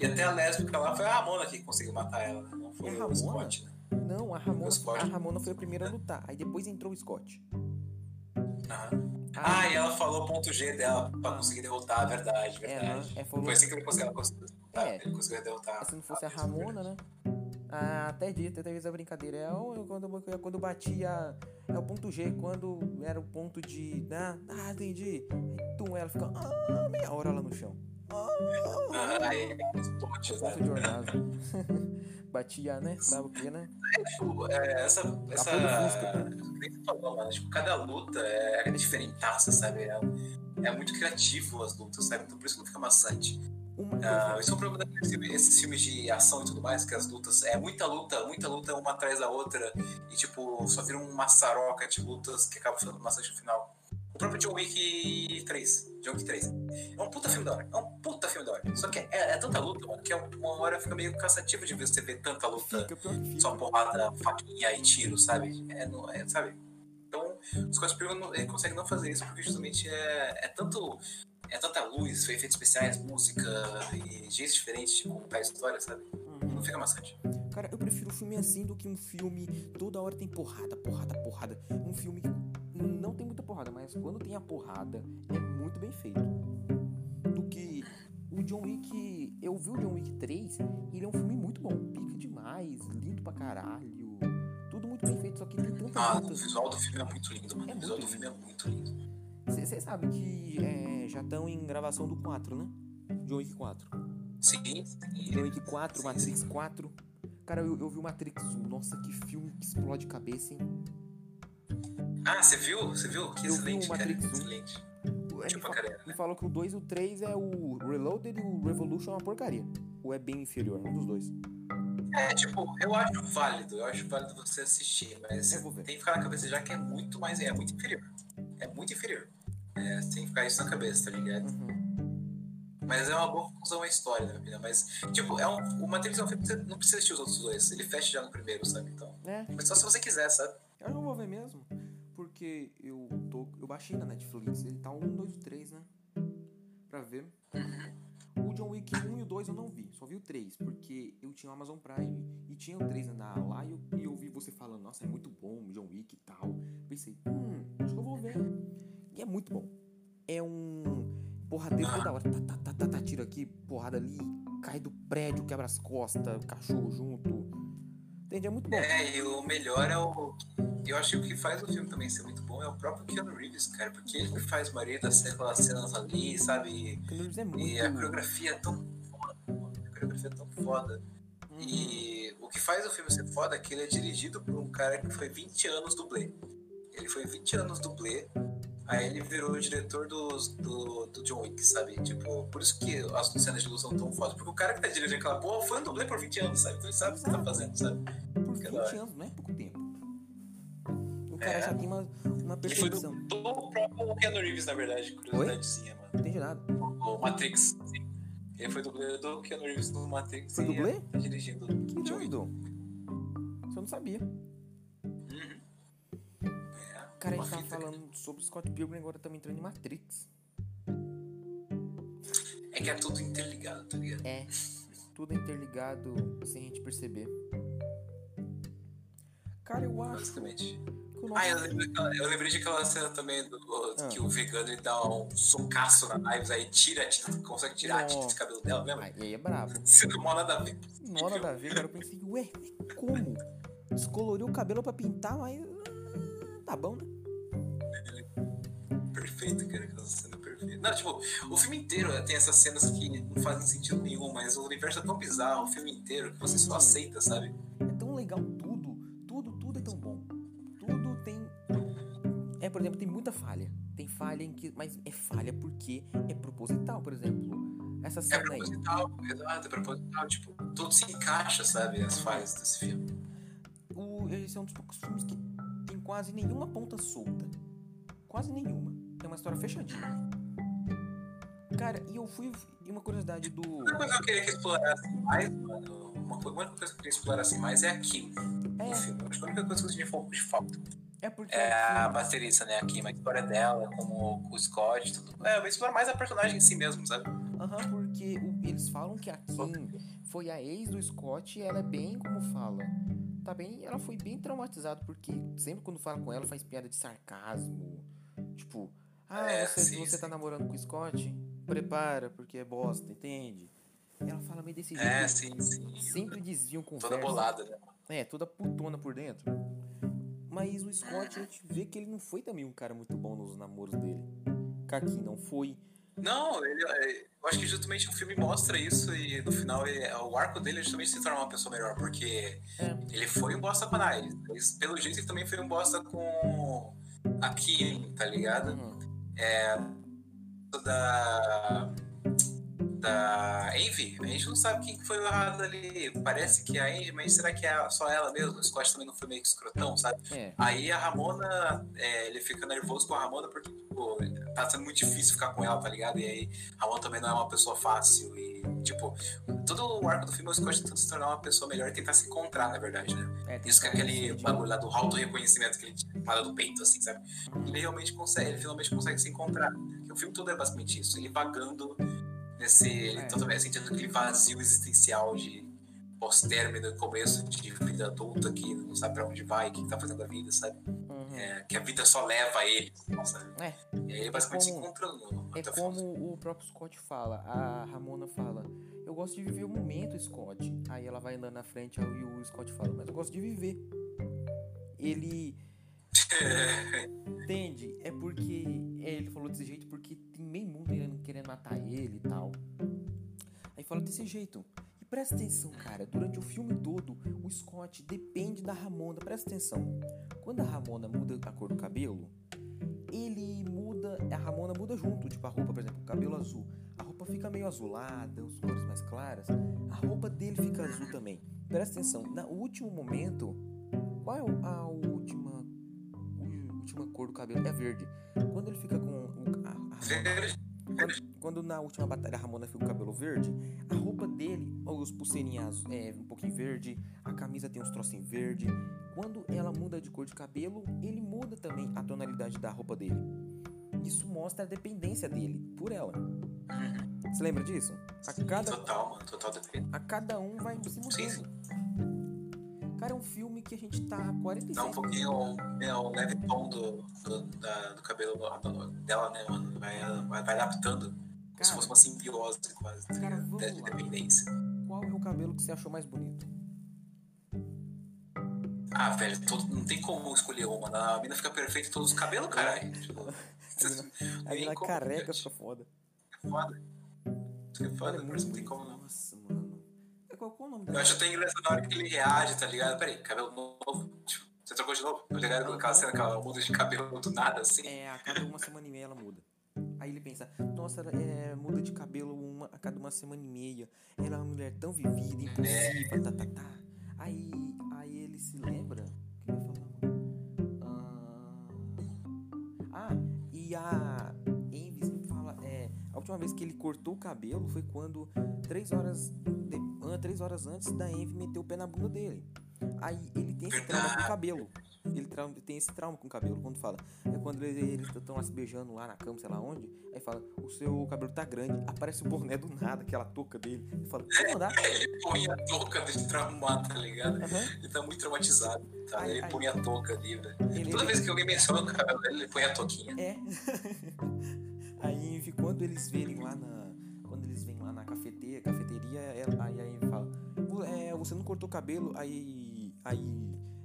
E até a lésbica lá foi a Ramona que conseguiu matar ela, né? Não foi É a o? Scott, né? Não, a Ramona, Scott. a Ramona foi a primeira a lutar. Aí depois entrou o Scott. Aham. Ah, e ela falou o ponto G dela pra Ah. conseguir derrotar a verdade, É, verdade. é, falou- Foi assim que ele conseguiu, ela conseguiu derrotar. É. Ele conseguiu derrotar. Se não fosse a mesma Ramona, né? Ah, até dito, até fez a brincadeira. É o- quando, é quando batia. É o ponto G, quando era o ponto de. Ah, ah entendi. Aí, tum, ela fica ah, meia hora lá no chão. Ah, Aí, explode, ponto de orgasmo. batia, né? Sabe o que, né? Tipo, é, essa. essa Fusca. nem tu falou, mano. Tipo, cada luta é, é diferentaça, sabe? É, é muito criativo as lutas, sabe? Então por isso que não fica maçante. Uma Ah, coisa. esse é o problema desses filmes- de ação e tudo mais, que as lutas é muita luta, muita luta uma atrás da outra, e tipo, só vira uma saroca de lutas que acaba ficando maçante no final. O próprio John Wick 3, John Wick 3. É um puta filme da hora, é um puta filme da hora. Só que é, é tanta luta, mano, que é uma hora fica meio cansativo de ver você ver tanta luta, Fica só porrada, faquinha e tiro, sabe? É, não, é, sabe? Então, os Scott Pilgrim não- ele consegue não fazer isso porque justamente é, é tanto. É tanta luz, efeitos especiais, música e jeitos diferentes de contar a história, sabe? Uhum. Não fica maçante. Cara, eu prefiro um filme assim do que um filme toda hora tem porrada, porrada, porrada. Um filme que não tem muita porrada, mas quando tem a porrada é muito bem feito. Do que o John Wick. Eu vi o John Wick 3, ele é um filme muito bom, pica demais, lindo pra caralho. Tudo muito bem feito, só que tem tanta Ah, o visual do filme é muito lindo, mano. É o visual muito do filme é muito lindo. Você sabe que é, já estão em gravação do 4, né? John Wick 4. Sim, John Wick 4, Sim, Matrix sim. 4. Cara, eu, eu vi o Matrix 1. Nossa, que filme que explode cabeça, hein? Ah, você viu? Você viu? Que Eu vi excelente, o cara. Matrix 1. Excelente. Ele Tipo me, me falou que o 2 e o 3 é o Reloaded e o Revolution é uma porcaria. Ou é bem inferior, um dos dois. É, tipo, eu acho válido, eu acho válido você assistir, mas ver. tem que ficar na cabeça já que é muito mais. É muito inferior. É muito inferior. É, tem que ficar isso na cabeça, tá ligado? Uhum. Mas é uma boa conclusão a história, na minha opinião. Mas, tipo, é um, o Matrix é um filme que você não precisa assistir os outros dois. Ele fecha já no primeiro, sabe? Então. É, Mas só se você quiser, sabe? eu não vou ver mesmo. Porque eu tô. Eu baixei na Netflix. Ele tá um, dois e três, né? Pra ver. O John Wick 1 e o 2 eu não vi, só vi o 3, porque eu tinha o Amazon Prime e tinha o 3 na, lá e eu, e eu vi você falando, nossa, é muito bom o John Wick e tal. Pensei, hum, acho que eu vou ver. E é muito bom. É um porradeiro toda hora. Tá, tá, tá, tá, tá, tira aqui, porrada ali, cai do prédio, quebra as costas, cachorro junto. Entende? É muito bom. É, e o melhor é o. Eu acho que o que faz o filme também ser muito bom é o próprio Keanu Reeves, cara. Porque ele que faz maioria das aquelas cenas ali, sabe? Keanu Reeves é muito. E a coreografia é tão foda, mano. A coreografia é tão foda. Uhum. E o que faz o filme ser foda é que ele é dirigido por um cara que foi 20 anos dublê. Ele foi 20 anos dublê, aí ele virou o diretor dos, do, do John Wick, sabe? Tipo, por isso que as cenas de luz são tão fodas. Porque o cara que tá dirigindo aquela porra foi um dublê por 20 anos, sabe? Então ele sabe o que tá fazendo, sabe? Por que 20 da hora. anos, não é pouco tempo. O cara É. já tem uma, uma Ele foi do, percepção. próprio Keanu Reeves, na verdade, curiosidadezinha, mano. Não entendi nada. O Matrix. sim. Ele foi dublê do Keanu Reeves no Matrix. Foi dublê? Tá dirigindo Que John Wick. doido. Isso eu não sabia. Cara, a gente tava falando sobre Scott Pilgrim, agora estamos entrando em Matrix. É que é tudo interligado, tá ligado? É. Tudo interligado sem a gente perceber. Cara, eu acho Basicamente. Ah, eu lembrei, daquela- eu lembrei de aquela cena também do, Ah. que o vegano ele dá um socaço na Ives, aí tira a tinta, consegue tirar a tinta Nossa. do cabelo dela, lembra? Ai, aí é brabo. Sendo mó nada a ver. Na hora da ver, cara, eu pensei, ué, como? Descoloriu o cabelo pra pintar, mas... Tá bom, né? Perfeito, cara, aquela cena perfeita. Não, tipo, o filme inteiro tem essas cenas que não fazem sentido nenhum, mas o universo é tão bizarro, o filme inteiro, que você só Uhum. aceita, sabe? É tão legal tudo. Tudo, tudo é tão bom. Tudo tem. É, por exemplo, tem muita falha. Tem falha em que. Mas é falha porque é proposital, por exemplo. Essa É cena aí. proposital, exato, é proposital, tipo, tudo se encaixa, sabe, as falhas desse filme. O, esse é um dos poucos filmes que quase nenhuma ponta solta. Quase nenhuma. Tem uma história fechadinha. Cara, e eu fui. E uma curiosidade do. Uma coisa que eu queria que explorasse mais, mano, uma co- uma coisa que eu queria explorar assim mais é a Kim no É, filme. Acho que a única coisa que eu senti de falta é porque. é a baterista, né? A Kim, a história dela, como com o Scott, tudo. É, eu explorar mais a personagem em si mesmo, sabe? Aham, porque o- eles falam que a Kim foi a ex do Scott e ela é bem como fala. Tá bem, ela foi bem traumatizada, porque sempre quando fala com ela faz piada de sarcasmo. Tipo, ah, É, você, sim, você tá sim. namorando com o Scott? Prepara, porque é bosta, entende? Ela fala meio desse jeito. É, sim, sim. Sempre desviam conversa. Toda bolada, né? É, toda putona por dentro. Mas o Scott, a gente vê que ele não foi também um cara muito bom nos namoros dele. Kaki não foi. Não, ele, é, eu acho que justamente o filme mostra isso e no final ele, o arco dele é justamente se tornar uma pessoa melhor, porque É. ele foi um bosta com a Nai. mas Pelo jeito ele também foi um bosta com a Kim, tá ligado? Uhum. Da. Da Envy, a gente não sabe quem que foi o errado ali. Parece que é a Envy, mas será que é só ela mesmo? O Scott também não foi meio que escrotão, sabe? É. Aí a Ramona, é, ele fica nervoso com a Ramona porque, tá sendo muito difícil ficar com ela, tá ligado? E aí a Ramona também não é uma pessoa fácil e, tipo, todo o arco do filme é o Scott tentando se tornar uma pessoa melhor e tentar se encontrar, na verdade, né? é Isso que é aquele bagulho lá do auto-reconhecimento que ele tinha lá do peito, assim, sabe? Ele realmente consegue, ele finalmente consegue se encontrar. Porque o filme todo é basicamente isso, ele vagando nesse, ele É. totalmente sentindo aquele vazio existencial de pós-término e começo de vida adulta que não sabe pra onde vai, o que tá fazendo da vida, sabe? Uhum. É, que a vida só leva ele, sabe? É. E aí ele basicamente como- se. É até o final do filme. como o próprio Scott fala, a Ramona fala, eu gosto de viver o momento, Scott. Aí ela vai andando na frente, aí o Scott fala, mas eu gosto de viver. Ele entende, é porque é, ele falou desse jeito porque tem meio mundo querendo, matar ele e tal. Aí fala desse jeito. E presta atenção, cara, durante o filme todo, o Scott depende da Ramona, presta atenção. Quando a Ramona muda a cor do cabelo, ele muda, a Ramona muda junto, tipo a roupa, por exemplo, o cabelo azul. A roupa fica meio azulada, as cores mais claras. A roupa dele fica azul também. Presta atenção, no último momento, qual é o- a última, a última cor do cabelo? É verde. Quando ele fica com o, a, a Ramona- Verde, quando, quando na última batalha a Ramona fica com o cabelo verde, a roupa dele, os pulseirinhas é um pouquinho verde, a camisa tem uns trocinhos verde. Quando ela muda de cor de cabelo, ele muda também a tonalidade da roupa dele. Isso mostra a dependência dele por ela. Você lembra disso? A cada, Total, mano, total depende. a cada um vai se mudando. Sim, sim. Cara, é um filme que a gente tá há 46 Dá um pouquinho é, o leve tom do, do, da- do cabelo dela, né, mano? Vai, vai, adaptando. Como se Cara. fosse uma simbiose quase. tá Cara, vamos de lá. dependência. Qual é o cabelo que você achou mais bonito? Ah, velho, todo- não tem como escolher uma. A mina fica perfeita em todos os cabelos, caralho. Tipo, A mina como, careca gente. fica foda. É foda. Isso é foda, é muito não tem como não. Nossa, mano. É, Qual, qual o nome Eu dela? acho até engraçado na hora que ele reage, tá ligado? Peraí, cabelo novo. Tipo, você trocou de novo? Tá ligado? Aquela cena que ela muda de cabelo do nada, assim. É, a cada uma semana e meia ela muda. Aí ele pensa, nossa, ela é, muda de cabelo uma, a cada uma semana e meia. Ela é uma mulher tão vivida, impulsiva, tá, tá, tá. Aí, aí ele se lembra. O que eu ia falar? Ah, ah, e a a última vez que ele cortou o cabelo foi quando três horas, de, três horas antes da Envy meter o pé na bunda dele. Aí ele tem esse trauma com o cabelo. Ele tem esse trauma com o cabelo quando fala. É quando eles estão lá se beijando lá na cama, sei lá onde. Aí fala, o seu cabelo tá grande. Aparece o boné do nada, aquela touca dele. Ele fala, vamos andar. Ele põe a touca de traumar, tá ligado? Aham. Ele tá muito traumatizado, tá? Ai, ele ai. põe a touca ali, velho. Ele- Toda vez que alguém menciona o cabelo dele, ele põe a touquinha. É. aí eles verem lá na. Quando eles vêm lá na cafeteria, cafeteria ela- aí a Envy fala, "Vo- é, você não cortou o cabelo, aí. Aí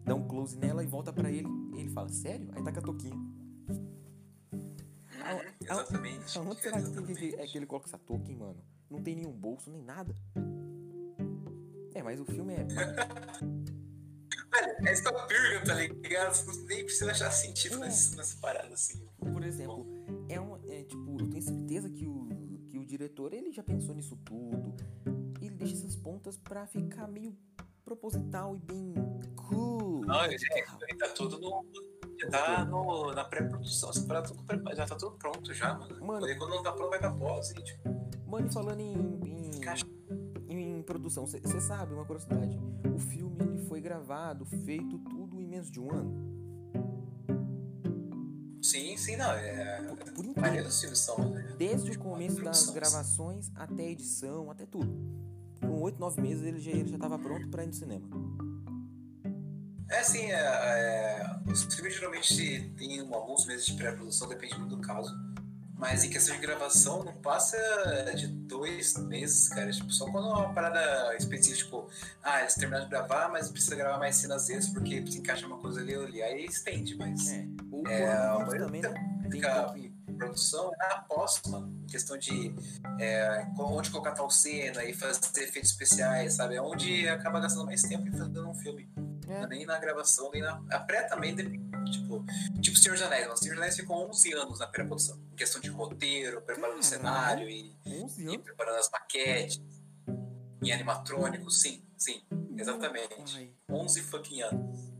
dá um close nela e volta pra ele. Ele fala, sério? Aí tá com a touquinha. Ah, Exatamente. Aonde será que, tem que, é que ele coloca essa hein, mano? Não tem nenhum bolso, nem nada. É, mas o filme é. Velho, é Pilgrim, tá ligado? Nem precisa achar sentido É. nessa, nessa parada, assim. Por exemplo, diretor ele já pensou nisso tudo. Ele deixa essas pontas pra ficar meio proposital e bem cool. Não, ele, ele tá tudo no. Já tá no, na pré-produção, pré- já tá tudo pronto já, mano. Mano. Aí quando não tá pronto, vai pra pós e tipo. Mano, e falando em. em, em produção, você sabe uma curiosidade? O filme ele foi gravado, feito tudo em menos de um ano. Sim, sim, não. É. Por A maioria inteiro. dos filmes são, né? Desde o começo das gravações até a edição, até tudo. Com oito, nove meses ele já, ele já tava pronto pra ir no cinema. É assim, é, é, os filmes geralmente têm alguns meses de pré-produção, depende muito do caso. Mas em questão de gravação, não passa de dois meses, cara. Tipo, só quando é uma parada específica, tipo, ah, eles terminaram de gravar, mas precisa gravar mais cenas extras porque se encaixa uma coisa ali ou ali. Aí estende, mas. É. O É, também, né? Fica- produção é na pós, mano. Em questão de é, onde colocar tal cena e fazer efeitos especiais, sabe? É onde acaba gastando mais tempo em fazendo um filme. É Nem na gravação, nem na. A pré também depende. Tipo, tipo Senhor dos Anéis. mano. Senhor dos Anéis ficou 11 anos na pré-produção. Em questão de roteiro, preparando o cenário e, 11 e preparando as maquetes. Em animatrônicos, sim, sim. Exatamente. Ai, 11 fucking anos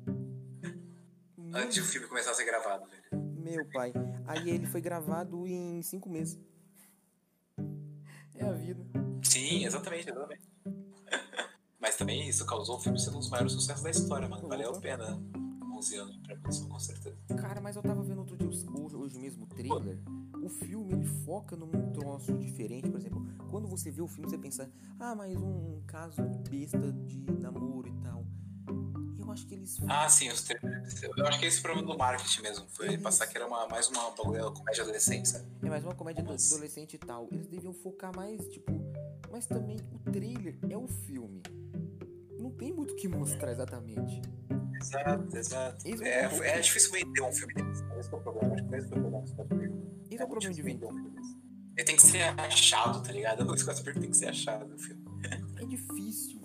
meu, antes de o filme começar a ser gravado, velho. meu pai. Aí ele foi gravado em 5 meses. É a vida. Sim, exatamente, exatamente. Mas também isso causou o filme ser um dos maiores sucessos da história, mano. Valeu a pena 11 anos de pré-produção, com certeza. Cara, mas eu tava vendo outro dia, hoje, hoje mesmo, o trailer. O filme, ele foca num troço diferente. Por exemplo, quando você vê o filme, você pensa, ah, mais um caso besta de namoro e tal. Eu acho que eles. Ah, sim, os trailers. Eu acho que esse é problema do marketing mesmo. Foi Isso. passar que era uma, mais uma bagulho- comédia adolescente, sabe? É mais uma comédia Nossa. adolescente e tal. Eles deviam focar mais, tipo. Mas também o trailer é o filme. Não tem muito o que mostrar exatamente. Exato, exato. É, é o é difícil vender um filme desse. Esse é o problema. Acho que esse foi o problema do. Esse é o muito problema de vender. um filme desse. Ele tem que ser achado, tá ligado? O Pilgrim tem que ser achado no filme. É difícil.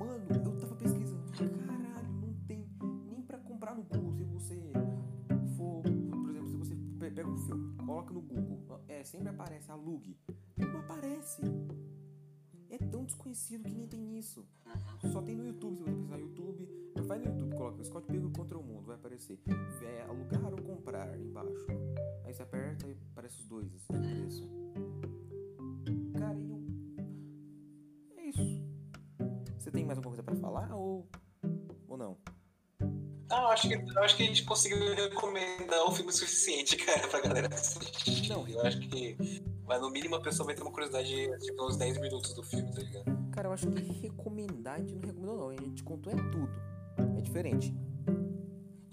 Mano, eu tava pesquisando. Caralho, não tem nem pra comprar no Google. Se você for, por exemplo, se você pe- pega um filme, coloca no Google, é, sempre aparece alugue. Não aparece. É tão desconhecido que nem tem isso. Só tem no YouTube, se você precisar no YouTube, vai no YouTube, coloca Scott Pilgrim contra o mundo, vai aparecer. É, alugar ou comprar embaixo. Aí você aperta e aparece os dois, assim, o preço. Cara, eu. É isso. Você tem mais alguma coisa pra falar ou. ou não? Não, eu acho que, acho que a gente conseguiu recomendar o filme o suficiente, cara, pra galera assistir. Não. eu acho que mas no mínimo a pessoa vai ter uma curiosidade de assistir pelos 10 minutos do filme, tá ligado? Cara, eu acho que recomendar a gente não recomendou, não. A gente contou é tudo. É diferente.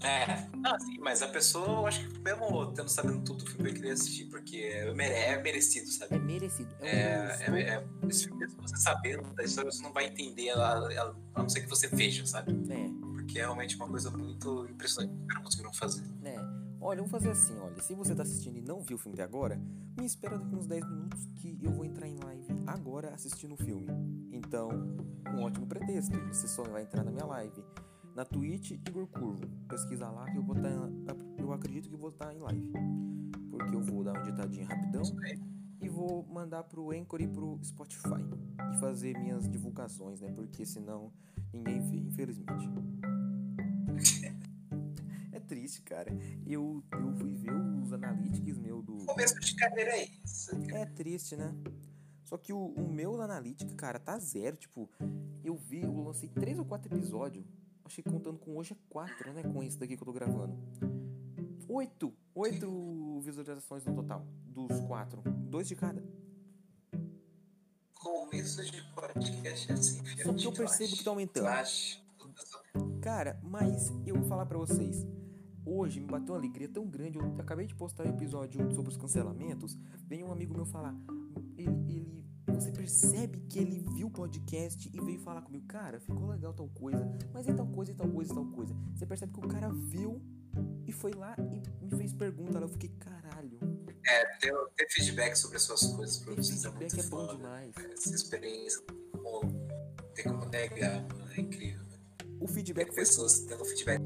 É, não, sim, mas a pessoa, eu acho que mesmo tendo sabendo tudo, o filme vai querer assistir, porque é, mere- é merecido, É sabe? merecido. É, É, um é, é, esse filme, se você sabendo da história, você não vai entender ela, ela, a não ser que você veja, sabe? é, Porque é realmente uma coisa muito impressionante que os caras conseguiram fazer. né? Olha, vamos fazer assim, olha. Se você tá assistindo e não viu o filme até agora, me espera daqui uns 10 minutos que eu vou entrar em live agora assistindo o filme. Então, um ótimo pretexto. Você só vai entrar na minha live. Na Twitch, Igor Curvo. Pesquisa lá que eu vou estar. eu acredito que vou estar em live. Porque eu vou dar uma ditadinha rapidão e vou mandar pro Anchor e pro Spotify. E fazer minhas divulgações, né? Porque senão ninguém vê, infelizmente. É triste, cara. Eu, eu fui ver os analytics meu do. Começo de carreira é isso. É triste, né? Só que o, o meu analytics, cara, tá zero. Tipo, eu vi, eu lancei três ou quatro episódios. Achei que contando com hoje é quatro, né? Com esse daqui que eu tô gravando. Oito! Oito visualizações no total. Dos quatro. Dois de cada. Começo de podcast é assim. Só que eu percebo que tá aumentando. Cara, mas eu vou falar pra vocês. Hoje me bateu uma alegria tão grande. Eu acabei de postar um episódio sobre os cancelamentos. Vem um amigo meu falar. Ele, ele- você percebe que ele viu o podcast e veio falar comigo. Cara, ficou legal tal coisa. Mas é tal coisa e tal coisa e tal coisa. Você percebe que o cara viu e foi lá e me fez pergunta. Eu fiquei, caralho. É, ter, ter feedback sobre as suas coisas pra vocês é muito feedback é bom foda. demais. Essa experiência, tem como negar, é incrível. O feedback foi pessoas tendo feedback.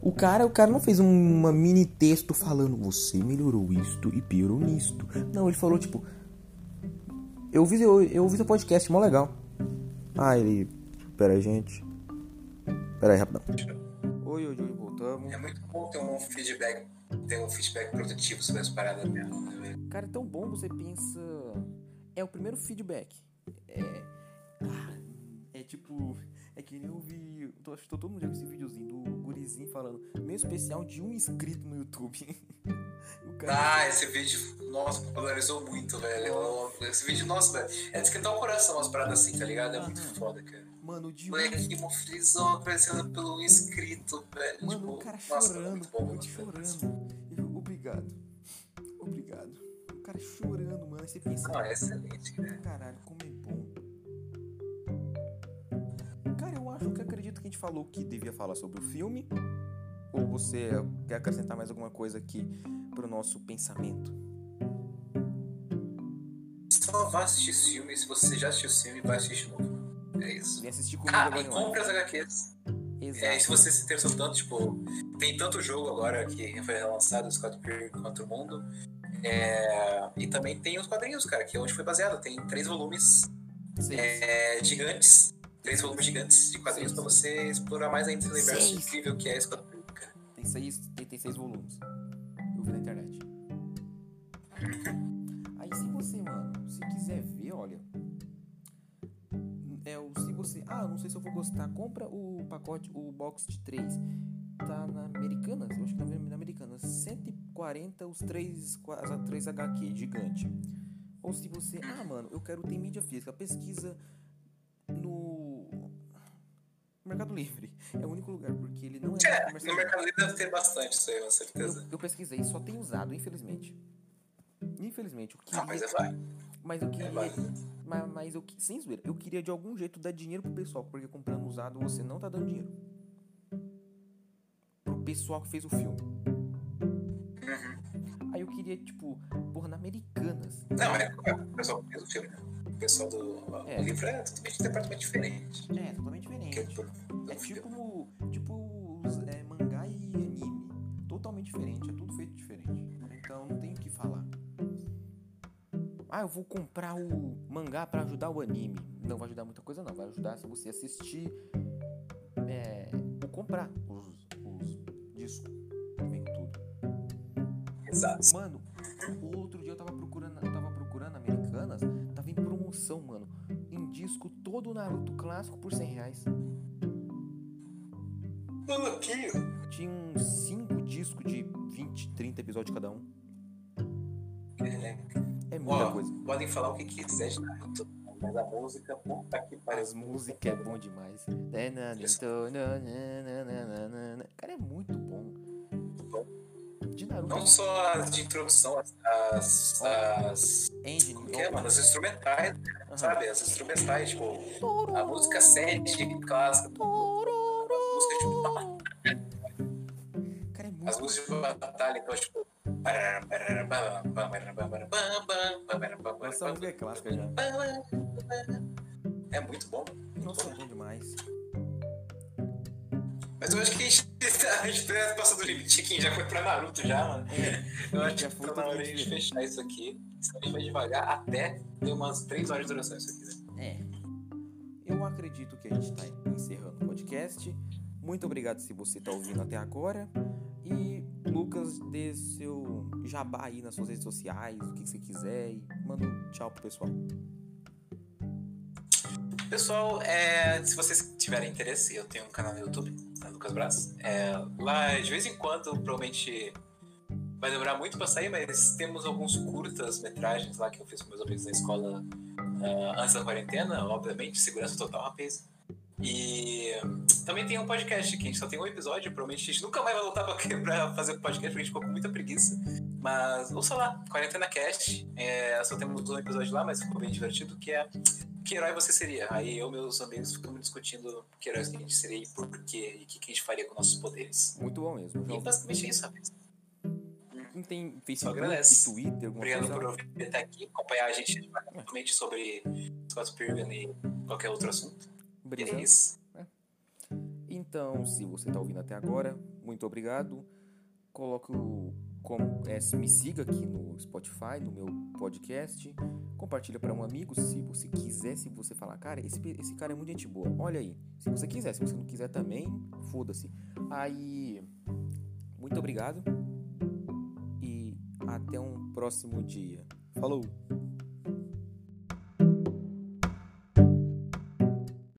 O cara, o cara não fez um- uma mini texto falando você melhorou isto e piorou nisto. Não, ele falou tipo eu vi eu, eu ouvi seu podcast, mó legal. Ah, ele Pera aí, gente. Pera aí, rapidão. Oi, oi, oi, voltamos. É muito bom ter um feedback, ter um feedback produtivo sobre as paradas mesmo, né? Cara, é tão bom você pensa. É o primeiro feedback. É. É tipo. É que nem eu vi. eu acho que todo mundo já viu esse videozinho do gurizinho falando. Meu especial de um inscrito no YouTube. o cara. Ah, esse vídeo, nossa, popularizou muito, velho. Esse vídeo, nossa, velho, é de esquentar o coração umas paradas assim, tá ligado? É muito foda, cara. Mano, de um. Moleque, mó felizão, agradecendo pelo inscrito, velho. Mano, tipo, o cara nossa, chorando, muito bom, mano. chorando. Eu, obrigado. Obrigado. O cara cara chorando, mano. Aí você pensa, Não, é excelente, né? caralho, como é bom. Acredito que a gente falou que devia falar sobre o filme. Ou você quer acrescentar mais alguma coisa aqui pro nosso pensamento? Só vá assistir esse filme. Se você já assistiu esse filme, vai assistir de novo. É isso. Vem assistir comigo Ah, agora e compre as HQs. Exato. É, se você se interessou tanto, tipo, tem tanto jogo agora que foi relançado, Scott Pilgrim contra o Mundo. É, e também tem os quadrinhos, cara, que é onde foi baseado. Tem três volumes é, gigantes. Três volumes gigantes de quadrinhos pra você explorar mais ainda esse universo Seis. incrível que é Scott Pilgrim, cara. Tem seis, tem, tem seis volumes. Eu vi na internet. Aí se você, mano, se quiser ver, olha. É o se você. Ah, não sei se eu vou gostar. Compra o pacote, o box de 3. Tá na Americanas? Eu acho que na Americanas. 140 os três, as três HQ, gigante. Ou se você. Ah, mano, eu quero ter mídia física. Pesquisa. Mercado Livre. É o único lugar, porque ele não é, É, no. Mercado Livre deve ter bastante isso aí, com certeza. Eu, eu pesquisei, só tem usado, infelizmente. Infelizmente, eu queria. Ah, mas é vai. Mas eu É queria. válido. mas, mas eu sem zoeira, eu queria de algum jeito dar dinheiro pro pessoal, porque comprando usado você não tá dando dinheiro. Pro pessoal que fez o filme. Uhum. Aí eu queria, tipo, porra, na Americanas. Não, é, é o pessoal que fez o filme, né? O pessoal do É. livro é totalmente um departamento diferente. É, totalmente é diferente. É filme. tipo, tipo é, mangá e anime. Totalmente diferente, é tudo feito diferente. Então não tem o que falar. Ah, eu vou comprar o mangá pra ajudar o anime. Não vai ajudar muita coisa, não. Vai ajudar se você assistir é, ou comprar os, os discos. que Vem com tudo. Exato. Mano, o Disco todo o Naruto clássico por 100 reais. Maluquinho. Tinha uns 5 discos de 20, 30 episódios cada um. É muita Ó, coisa. podem falar o que quiser de Naruto, mas a música, puta que pariu. As músicas é bom demais. Cara, é muito bom. De Naruto. Não só as de introdução, as. as, as Engine. como que é, mano? As instrumentais, Aham. Sabe? As instrumentais, tipo, a música 7 clássica. Música, tipo, Cara, é muito as músicas de batalha, então, tipo. Essa música é clássica já. É muito bom. Muito Nossa, bom. é bom demais. Mas eu acho que a gente, a gente passando do limite aqui, já foi pra Naruto já, mano. Eu acho Já que foi tá na hora de fechar isso aqui. Senão a gente vai devagar até ter umas 3 horas de duração isso aqui, né? É. Eu acredito que a gente tá encerrando o podcast. Muito obrigado se você tá ouvindo até agora. E Lucas, dê seu jabá aí nas suas redes sociais, o que, que você quiser. E manda um tchau pro pessoal. Pessoal, é, se vocês tiverem interesse, eu tenho um canal no YouTube, né, Lucas Braz. É, lá, de vez em quando, provavelmente vai demorar muito pra sair, mas temos alguns curtas-metragens lá que eu fiz com meus amigos na escola ah, antes da quarentena, obviamente, segurança total, rapaz. E também tem um podcast que a gente só tem um episódio, provavelmente a gente nunca mais vai voltar pra, pra fazer o podcast, porque a gente ficou com muita preguiça. Mas ouça lá, Quarentena Cast. É, só temos um episódio lá, mas ficou bem divertido, que é que herói você seria? Aí eu e meus amigos ficamos discutindo que heróis que a gente seria e por quê, e o que, que a gente faria com nossos poderes. Muito bom mesmo. E basicamente é isso, sabe? Não tem Facebook, agradece. Twitter, alguma Obrigado coisa? por ouvir até aqui, acompanhar a gente novamente sobre Scott Pilgrim e qualquer outro assunto. E Beleza? é isso. Então, se você tá ouvindo até agora, muito obrigado. Coloque o. Como, é, me siga aqui no Spotify, no meu podcast. Compartilha para um amigo se você quiser. Se você falar, cara, esse, esse cara é muito gente boa. Olha aí. Se você quiser, se você não quiser também, foda-se. Aí, muito obrigado. Até um próximo dia. Falou!